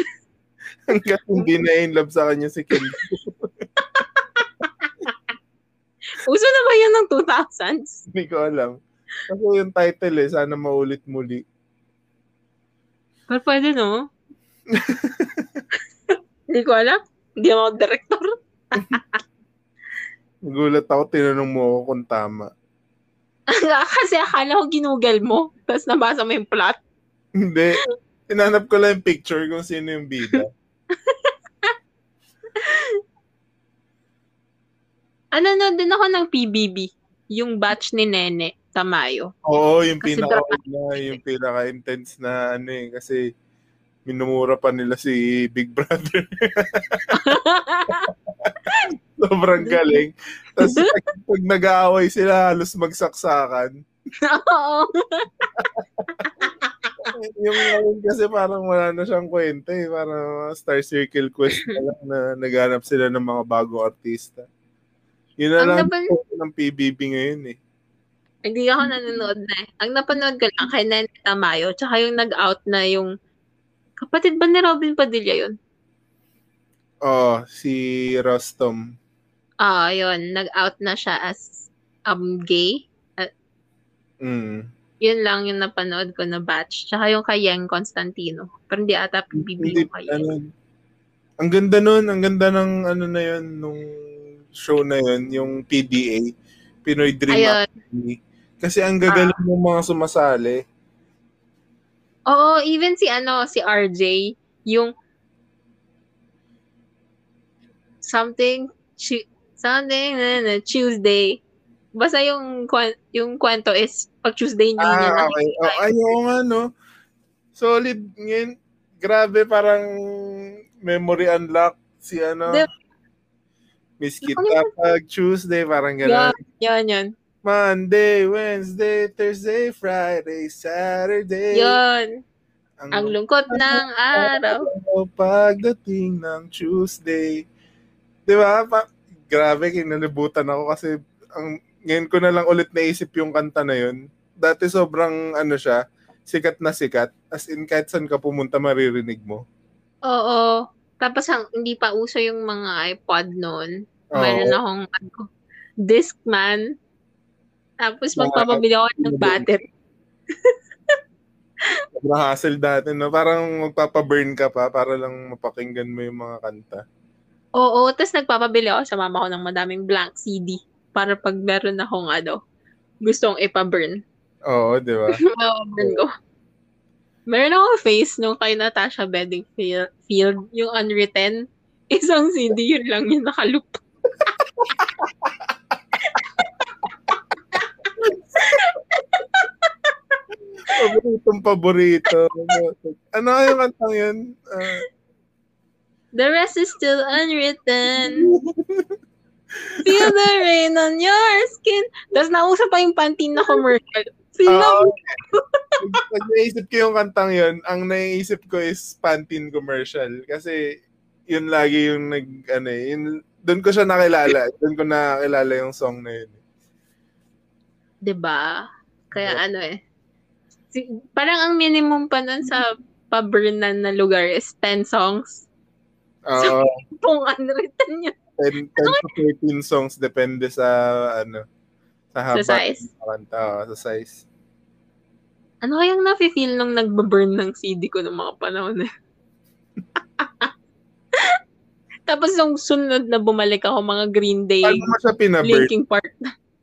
hanggat hindi na in love sa kanya si Kim. Uso na ba yan ng 2000s? Hindi ko alam. Kasi yung title eh, sana maulit muli. Pero pwede, no? Hindi ko alam. Hindi ako director. Nagulat ako, tinanong mo ako kung tama. Kasi akala ko ginugal mo. Tapos nabasa mo yung plot. Hindi. Tinanap ko lang yung picture kung sino yung bida. Ano na din ako ng PBB. Yung batch ni Nene Tamayo. Oo, yung Kasi pinaka drama- yung pinaka-intense na ano eh, kasi minumura pa nila si Big Brother. Sobrang galing. Tapos pag, pag nag-aaway sila, halos magsaksakan. Oo. yung ngayon kasi parang wala na siyang kwenta eh. Parang Star Circle quest na lang na naghanap sila ng mga bagong artista. Yun na Ang lang ng PBB ngayon eh. Hindi ako nanonood na eh. Ang napanood ko lang kay Nene Tamayo, tsaka yung nag-out na yung kapatid ba ni Robin Padilla yun? Oh, si Rostom. Ah, yun. Nag-out na siya as um, gay. Mm. Yun lang yung napanood ko na batch. Tsaka yung kay Yeng Constantino. Pero hindi ata PBB yung kay ano, ang ganda nun, ang ganda ng ano na yun, nung show na yun, yung PDA, Pinoy Dream Ayun. Academy. Kasi ang gagaling ng mga sumasali. Oo, even si ano, si RJ, yung something, chi- something, na, na, Tuesday. Basta yung, yung kwento is, pag Tuesday niya Ah, okay. Oh, ayaw nga, no? Solid. Ngayon, grabe, parang memory unlock si ano. Di- Miss kita pag Tuesday, parang Yun, gano'n. yun, yun. Monday, Wednesday, Thursday, Friday, Saturday. Yun. Ang lungkot ng araw. pagdating ng Tuesday. Di ba? Pa- grabe, kinalibutan ako kasi ang ngayon ko na lang ulit naisip yung kanta na yun. Dati sobrang ano siya, sikat na sikat. As in, kahit saan ka pumunta, maririnig mo. Oo. Tapos ang, hindi pa uso yung mga iPod noon. Oo. Meron akong ano, Discman. Tapos magpapabili ako ng battery. Sobrang hassle dati, no? Parang magpapaburn ka pa para lang mapakinggan mo yung mga kanta. Oo, tapos nagpapabili ako sa mama ko ng madaming blank CD para pag meron akong ano, gustong ipa-burn. Oo, di ba? Mapaburn ko. Meron akong face nung kay Natasha Bedingfield, Field, yung Unwritten. Isang CD, yun lang yung nakaloop. Paboritong paborito. ano yung kantang yun? Ah, The rest is still unwritten. Feel the rain on your skin. Tapos nauso pa yung Pantene na commercial. Sino? Oo. pag, pag naisip ko yung kantang yun, ang naiisip ko is Pantene commercial. Kasi yun lagi yung nag, ano eh, yun, doon ko siya nakilala. Doon ko nakilala yung song na yun. 'Di ba? Kaya ano eh. Si, parang ang minimum pa nun sa paburnan na lugar is 10 songs. Oo, Kung unwritten yun 10, 10 to 13 songs depende sa, ano, sa haba sa size. kanta. oo, sa size. Ano kayang nafe-feel nung nagbaburn ng CD ko ng mga panahon na? Tapos yung sunod na bumalik ako, mga Green Day, Paano mo siya pinaburn? Linkin Park.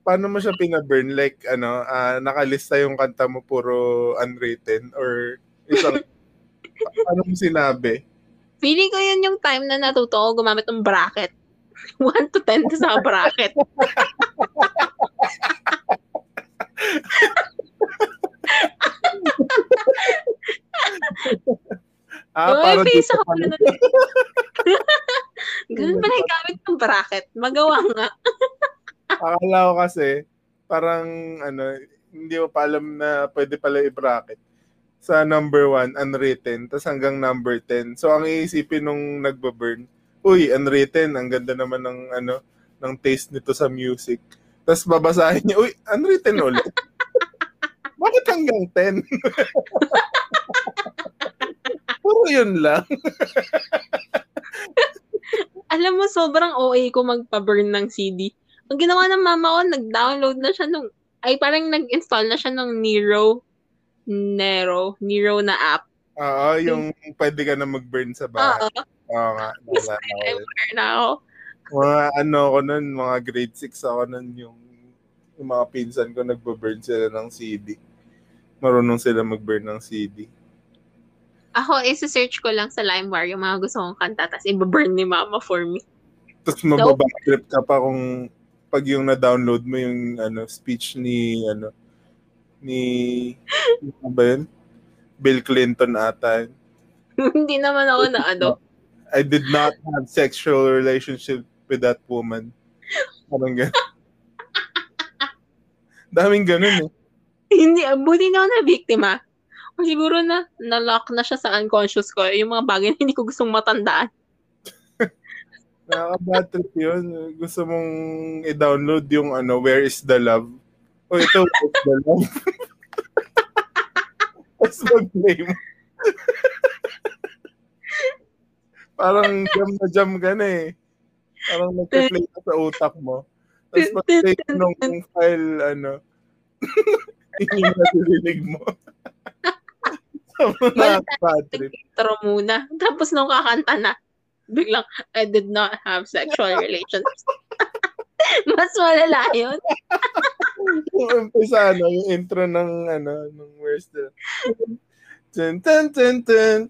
Paano mo siya pinaburn? Like, ano, ah, nakalista yung kanta mo puro unwritten or isang, paano mo sinabi? Feeling ko yun yung time na natuto ako gumamit ng bracket. 1 to 10 sa bracket. Ah, Uy, para face ako na. Ganun pala yung gamit ng bracket. Magawa nga. Akala ko kasi, parang, ano, hindi mo pa alam na pwede pala i-bracket. Sa number 1, unwritten, tapos hanggang number 10. So, ang iisipin nung nagbaburn, uy, unwritten, ang ganda naman ng, ano, ng taste nito sa music. Tapos babasahin niya, uy, unwritten ulit. Bakit hanggang 10? Puro yun lang. Alam mo, sobrang OA ko magpa-burn ng CD. Ang ginawa ng mama ko, nag-download na siya nung, ay parang nag-install na siya ng Nero, Nero, Nero na app. Oo, yung pwede ka na mag-burn sa bahay. Oo, Oo nga. aware na ako. Mga ano ko nun, mga grade 6 ako nun, yung, yung mga pinsan ko nagbo-burn sila ng CD. Marunong sila mag-burn ng CD. Ako, isa-search ko lang sa LimeWire yung mga gusto kong kanta, tapos i-burn ni mama for me. Tapos mababacktrip ka pa kung pag yung na-download mo yung ano speech ni ano ni ano ba yun? Bill Clinton ata. Hindi naman ako na ano. I did not have sexual relationship with that woman. Parang ganun. Daming ganun eh. Hindi, buti na ako na biktima. Siguro na, na-lock na siya sa unconscious ko. Yung mga bagay na hindi ko gustong matandaan. Nakaka-bad trip yun. Gusto mong i-download yung ano, Where is the Love? O ito, Where is the Love? Tapos mag-play mo. Parang jam na jam ka na eh. Parang nag-play ka sa utak mo. Tapos pag-play mo nung file, ano, hindi mo nasilig mo. Sobrang nakaka-bad trip. Intro muna. Tapos nung kakanta na, biglang, I did not have sexual relations. Mas malala yun. yung umpisa, ano, yung intro ng, ano, ng Where's the... Ten, ten, ten, ten.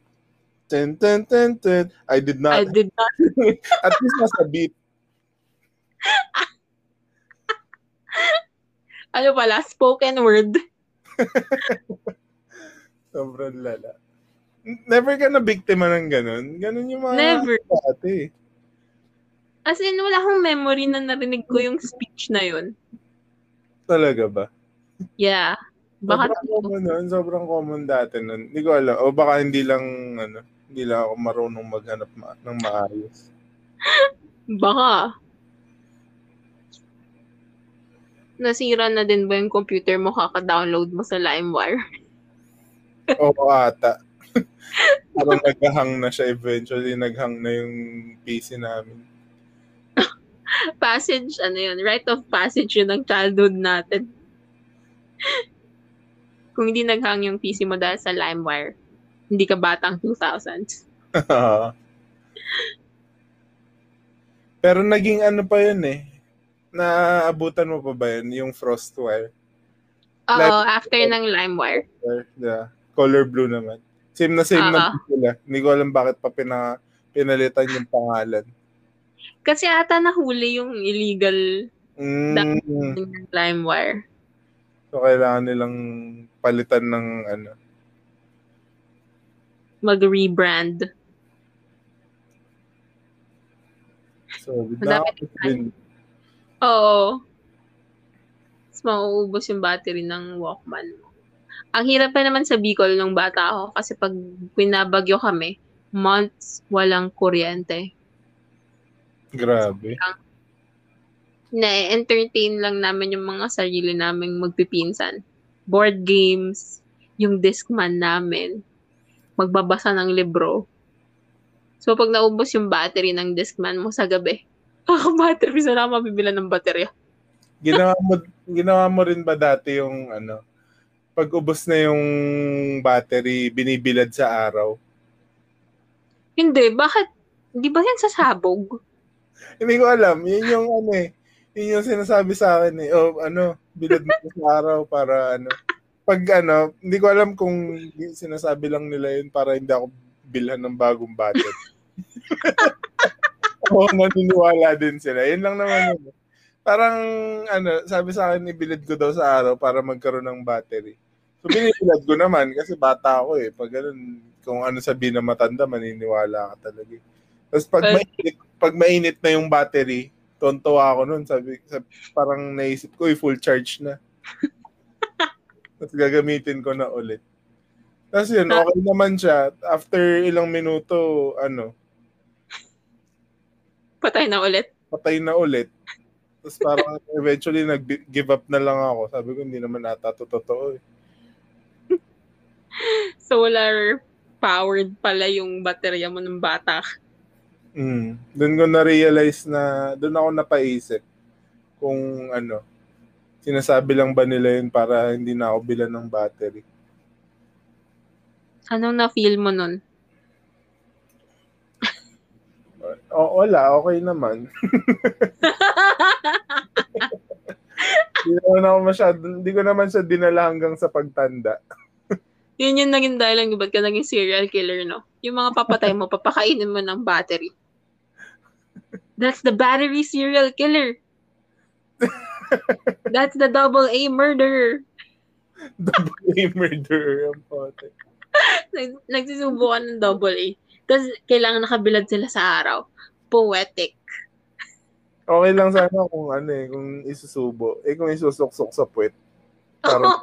Ten, ten, ten, ten. I did I not. did not. At least nasa beat. Ano pala, spoken word. Sobrang lala. Never ka na biktima ng ganun. Ganun yung mga Never. dati. As in, wala akong memory na narinig ko yung speech na yun. Talaga ba? Yeah. Baka, Sobrang common nun. Sobrang common dati nun. Hindi ko alam. O baka hindi lang, ano, hindi lang ako marunong maghanap ma- ng maayos. baka. Nasira na din ba yung computer mo kaka-download mo sa LimeWire? Oo ata. Parang naghang na siya eventually. Naghang na yung PC namin. Passage, ano yun, rite of passage yun ng childhood natin. Kung hindi naghang yung PC mo dahil sa LimeWire, hindi ka batang 2000s. Pero naging ano pa yun eh. Naabutan mo pa ba yun? Yung Frostwire. Oo, after ng LimeWire. Yeah. Color blue naman. Same na same na Oo. sila. Hindi ko alam bakit pa pina, pinalitan yung pangalan. Kasi ata nahuli yung illegal Mm, ng LimeWire. so kailangan nilang palitan ng ano. Mag-rebrand. So, din. Oo. Tapos mauubos yung battery ng Walkman mo. Ang hirap pa naman sa Bicol nung bata ako kasi pag pinabagyo kami, months walang kuryente. Grabe. Na-entertain lang namin yung mga sarili naming magpipinsan. Board games, yung Discman namin, magbabasa ng libro. So pag naubos yung battery ng Discman mo sa gabi, kaka-battery, sa na mabibilan ng baterya. Ginawa mo, ginawa mo rin ba dati yung ano, pag ubos na yung battery, binibilad sa araw? Hindi, bakit Di ba yan sasabog? Hindi ko alam. Yun yung ano eh. Yun yung sinasabi sa akin eh. O ano, bilad mo sa araw para ano. Pag ano, hindi ko alam kung sinasabi lang nila yun para hindi ako bilhan ng bagong battery. Oo, naniniwala din sila. Yun lang naman yun. Parang, ano, sabi sa akin, ibilad ko daw sa araw para magkaroon ng battery. So, binibilad ko naman kasi bata ako eh. Pag ganun, kung ano sabihin na matanda, maniniwala ka talaga. Eh. Tapos pag well, mainit, pag mainit na yung battery, tonto ako nun. Sabi, sabi parang naisip ko, eh, full charge na. Tapos gagamitin ko na ulit. Tapos yun, okay naman siya. After ilang minuto, ano, patay na ulit. Patay na ulit. Tapos parang eventually nag-give up na lang ako. Sabi ko, hindi naman ata to totoo eh. Solar powered pala yung baterya mo ng bata. Mm. Doon ko na-realize na, doon ako napaisip kung ano, sinasabi lang ba nila yun para hindi na ako bilan ng battery. Anong na-feel mo nun? O, wala, okay naman. Hindi naman ako masyado, hindi ko naman siya dinala hanggang sa pagtanda. Yun yung naging dahilan kung ba't ka naging serial killer, no? Yung mga papatay mo, papakainin mo ng battery. That's the battery serial killer. That's the double A murderer. Double A murderer ang pote. Nag, nagsisubo ka ng double A. Tapos kailangan nakabilad sila sa araw. Poetic. Okay lang sana kung ano eh, kung isusubo. Eh kung isusuksok sa puwet. Parang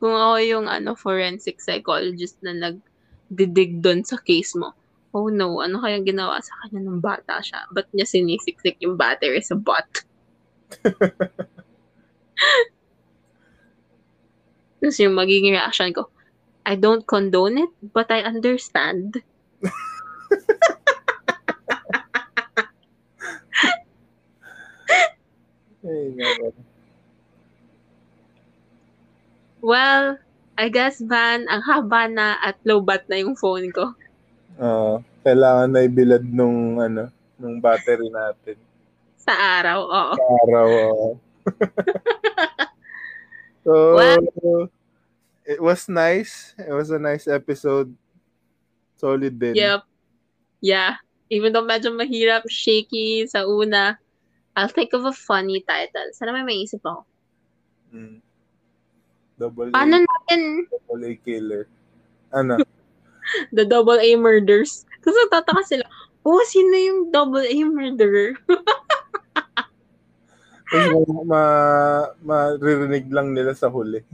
kung ako yung ano forensic psychologist na nagdidig doon sa case mo, oh no, ano kaya ginawa sa kanya ng bata siya? Ba't niya sinisiksik yung battery sa butt? Tapos yung magiging reaction ko, I don't condone it, but I understand. Ay, naman. Well, I guess, Van, ang haba na at low bat na yung phone ko. Oo. Uh, kailangan na ibilad nung, ano, nung battery natin. Sa araw, oo. Sa araw, oo. so, well, it was nice. It was a nice episode. Solid din. Yep. Yeah. Even though medyo mahirap, shaky sa una, I'll think of a funny title. Sana may maisip ako. Mm. Double Paano A, natin? Double A killer. Ano? The double A murders. Kasi tataka sila, oh, sino yung double A murderer? Kasi ma, maririnig lang nila sa huli.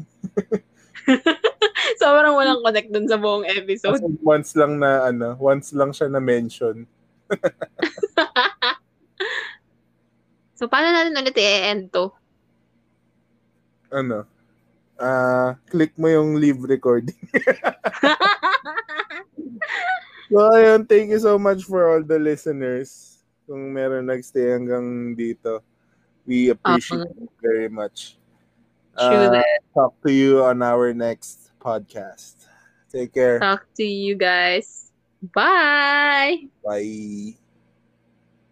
Sobrang walang connect dun sa buong episode. Kasi once lang na, ano, once lang siya na mention. so, paano natin ulit i-end to? Ano? Uh, click mo yung leave recording. so, ayun, thank you so much for all the listeners. Kung meron nagstay hanggang dito, we appreciate uh-huh. it very much. Uh, talk to you on our next podcast. Take care. Talk to you guys. Bye. Bye.